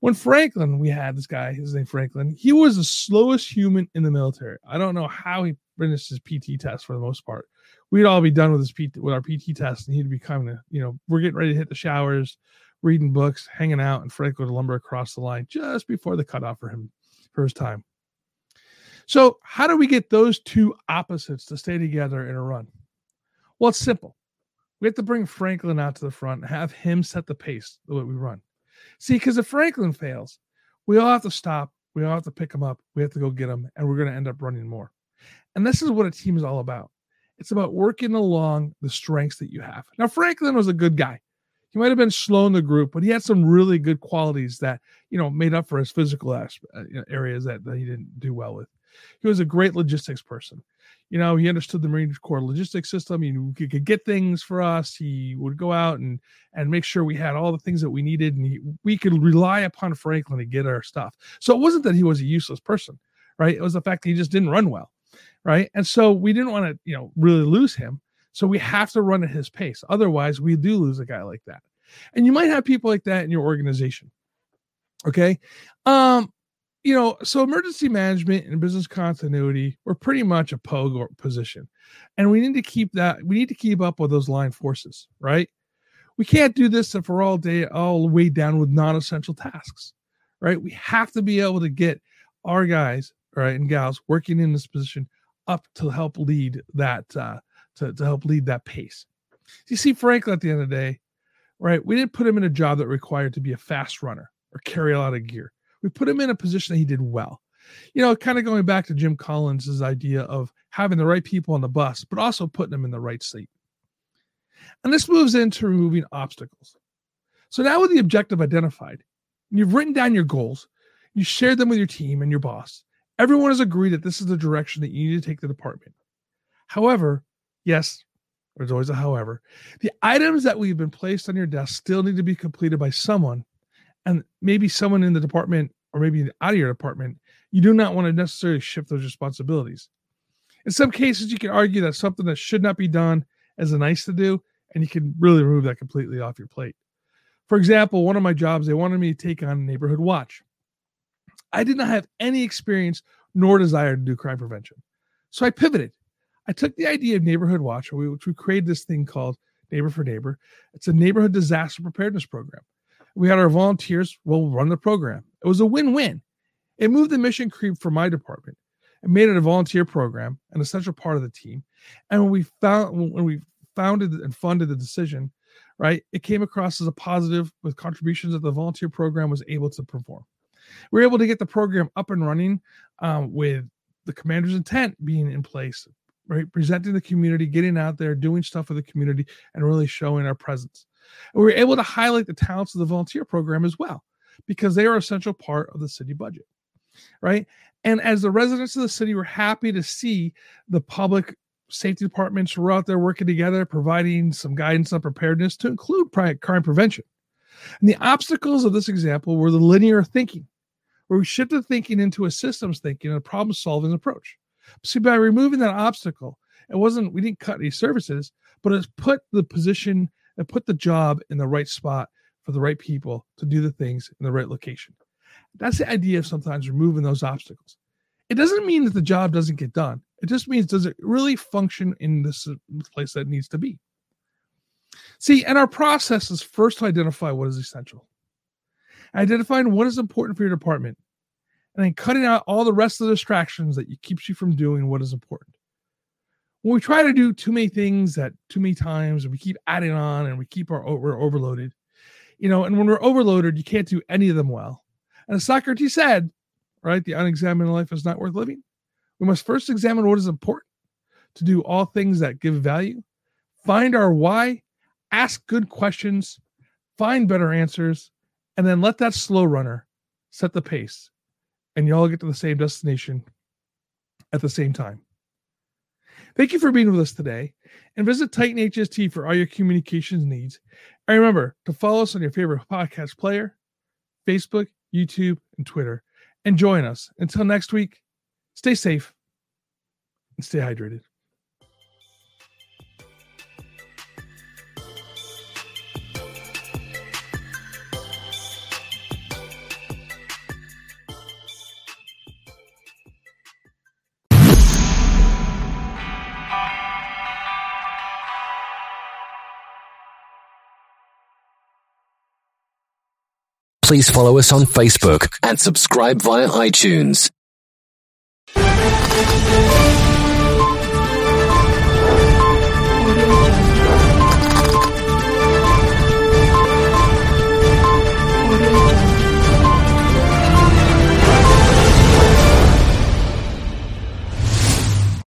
When Franklin, we had this guy, his name Franklin, he was the slowest human in the military. I don't know how he finished his PT test for the most part. We'd all be done with his PT, with our PT test, and he'd be coming to, you know, we're getting ready to hit the showers, reading books, hanging out, and Frank would lumber across the line just before the cutoff for him for his time. So, how do we get those two opposites to stay together in a run? Well, it's simple. We have to bring Franklin out to the front and have him set the pace the way we run. See, because if Franklin fails, we all have to stop. We all have to pick him up. We have to go get him, and we're going to end up running more. And this is what a team is all about. It's about working along the strengths that you have. Now, Franklin was a good guy. He might have been slow in the group, but he had some really good qualities that you know made up for his physical uh, areas that, that he didn't do well with. He was a great logistics person. You know, he understood the Marine Corps logistics system. He could get things for us. He would go out and and make sure we had all the things that we needed, and he, we could rely upon Franklin to get our stuff. So it wasn't that he was a useless person, right? It was the fact that he just didn't run well, right? And so we didn't want to, you know, really lose him. So we have to run at his pace. Otherwise, we do lose a guy like that. And you might have people like that in your organization. Okay. Um, you know, so emergency management and business continuity were pretty much a pogo position. And we need to keep that, we need to keep up with those line forces, right? We can't do this if we're all day all way down with non-essential tasks, right? We have to be able to get our guys, right, and gals working in this position up to help lead that uh to, to help lead that pace. You see, Franklin, at the end of the day, right, we didn't put him in a job that required to be a fast runner or carry a lot of gear. We put him in a position that he did well. You know, kind of going back to Jim Collins' idea of having the right people on the bus, but also putting them in the right seat. And this moves into removing obstacles. So now with the objective identified, you've written down your goals, you shared them with your team and your boss. Everyone has agreed that this is the direction that you need to take the department. However, yes, there's always a however. The items that we've been placed on your desk still need to be completed by someone, and maybe someone in the department or maybe out of your department. You do not want to necessarily shift those responsibilities. In some cases, you can argue that something that should not be done is a nice to do, and you can really remove that completely off your plate. For example, one of my jobs, they wanted me to take on neighborhood watch. I did not have any experience nor desire to do crime prevention. So I pivoted. I took the idea of neighborhood watch, which we created this thing called Neighbor for Neighbor. It's a neighborhood disaster preparedness program. We had our volunteers will run the program. It was a win-win. It moved the mission creep for my department and made it a volunteer program, an essential part of the team. And when we found when we founded and funded the decision, right, it came across as a positive with contributions that the volunteer program was able to perform. We were able to get the program up and running um, with the commander's intent being in place, right? Presenting the community, getting out there, doing stuff for the community, and really showing our presence. And we were able to highlight the talents of the volunteer program as well, because they are a central part of the city budget, right? And as the residents of the city were happy to see the public safety departments were out there working together, providing some guidance on preparedness to include crime prevention. And the obstacles of this example were the linear thinking, where we shifted thinking into a systems thinking and a problem solving approach. See, by removing that obstacle, it wasn't, we didn't cut any services, but it's put the position and put the job in the right spot for the right people to do the things in the right location. That's the idea of sometimes removing those obstacles. It doesn't mean that the job doesn't get done. It just means does it really function in this place that needs to be? See, and our process is first to identify what is essential, identifying what is important for your department, and then cutting out all the rest of the distractions that keeps you from doing what is important. When we try to do too many things at too many times, and we keep adding on, and we keep our we're overloaded, you know, and when we're overloaded, you can't do any of them well. And as Socrates said, right, the unexamined life is not worth living. We must first examine what is important to do all things that give value, find our why, ask good questions, find better answers, and then let that slow runner set the pace. And you all get to the same destination at the same time. Thank you for being with us today and visit Titan HST for all your communications needs. And remember to follow us on your favorite podcast player, Facebook, YouTube, and Twitter. And join us. Until next week, Stay safe and stay hydrated. Please follow us on Facebook and subscribe via iTunes.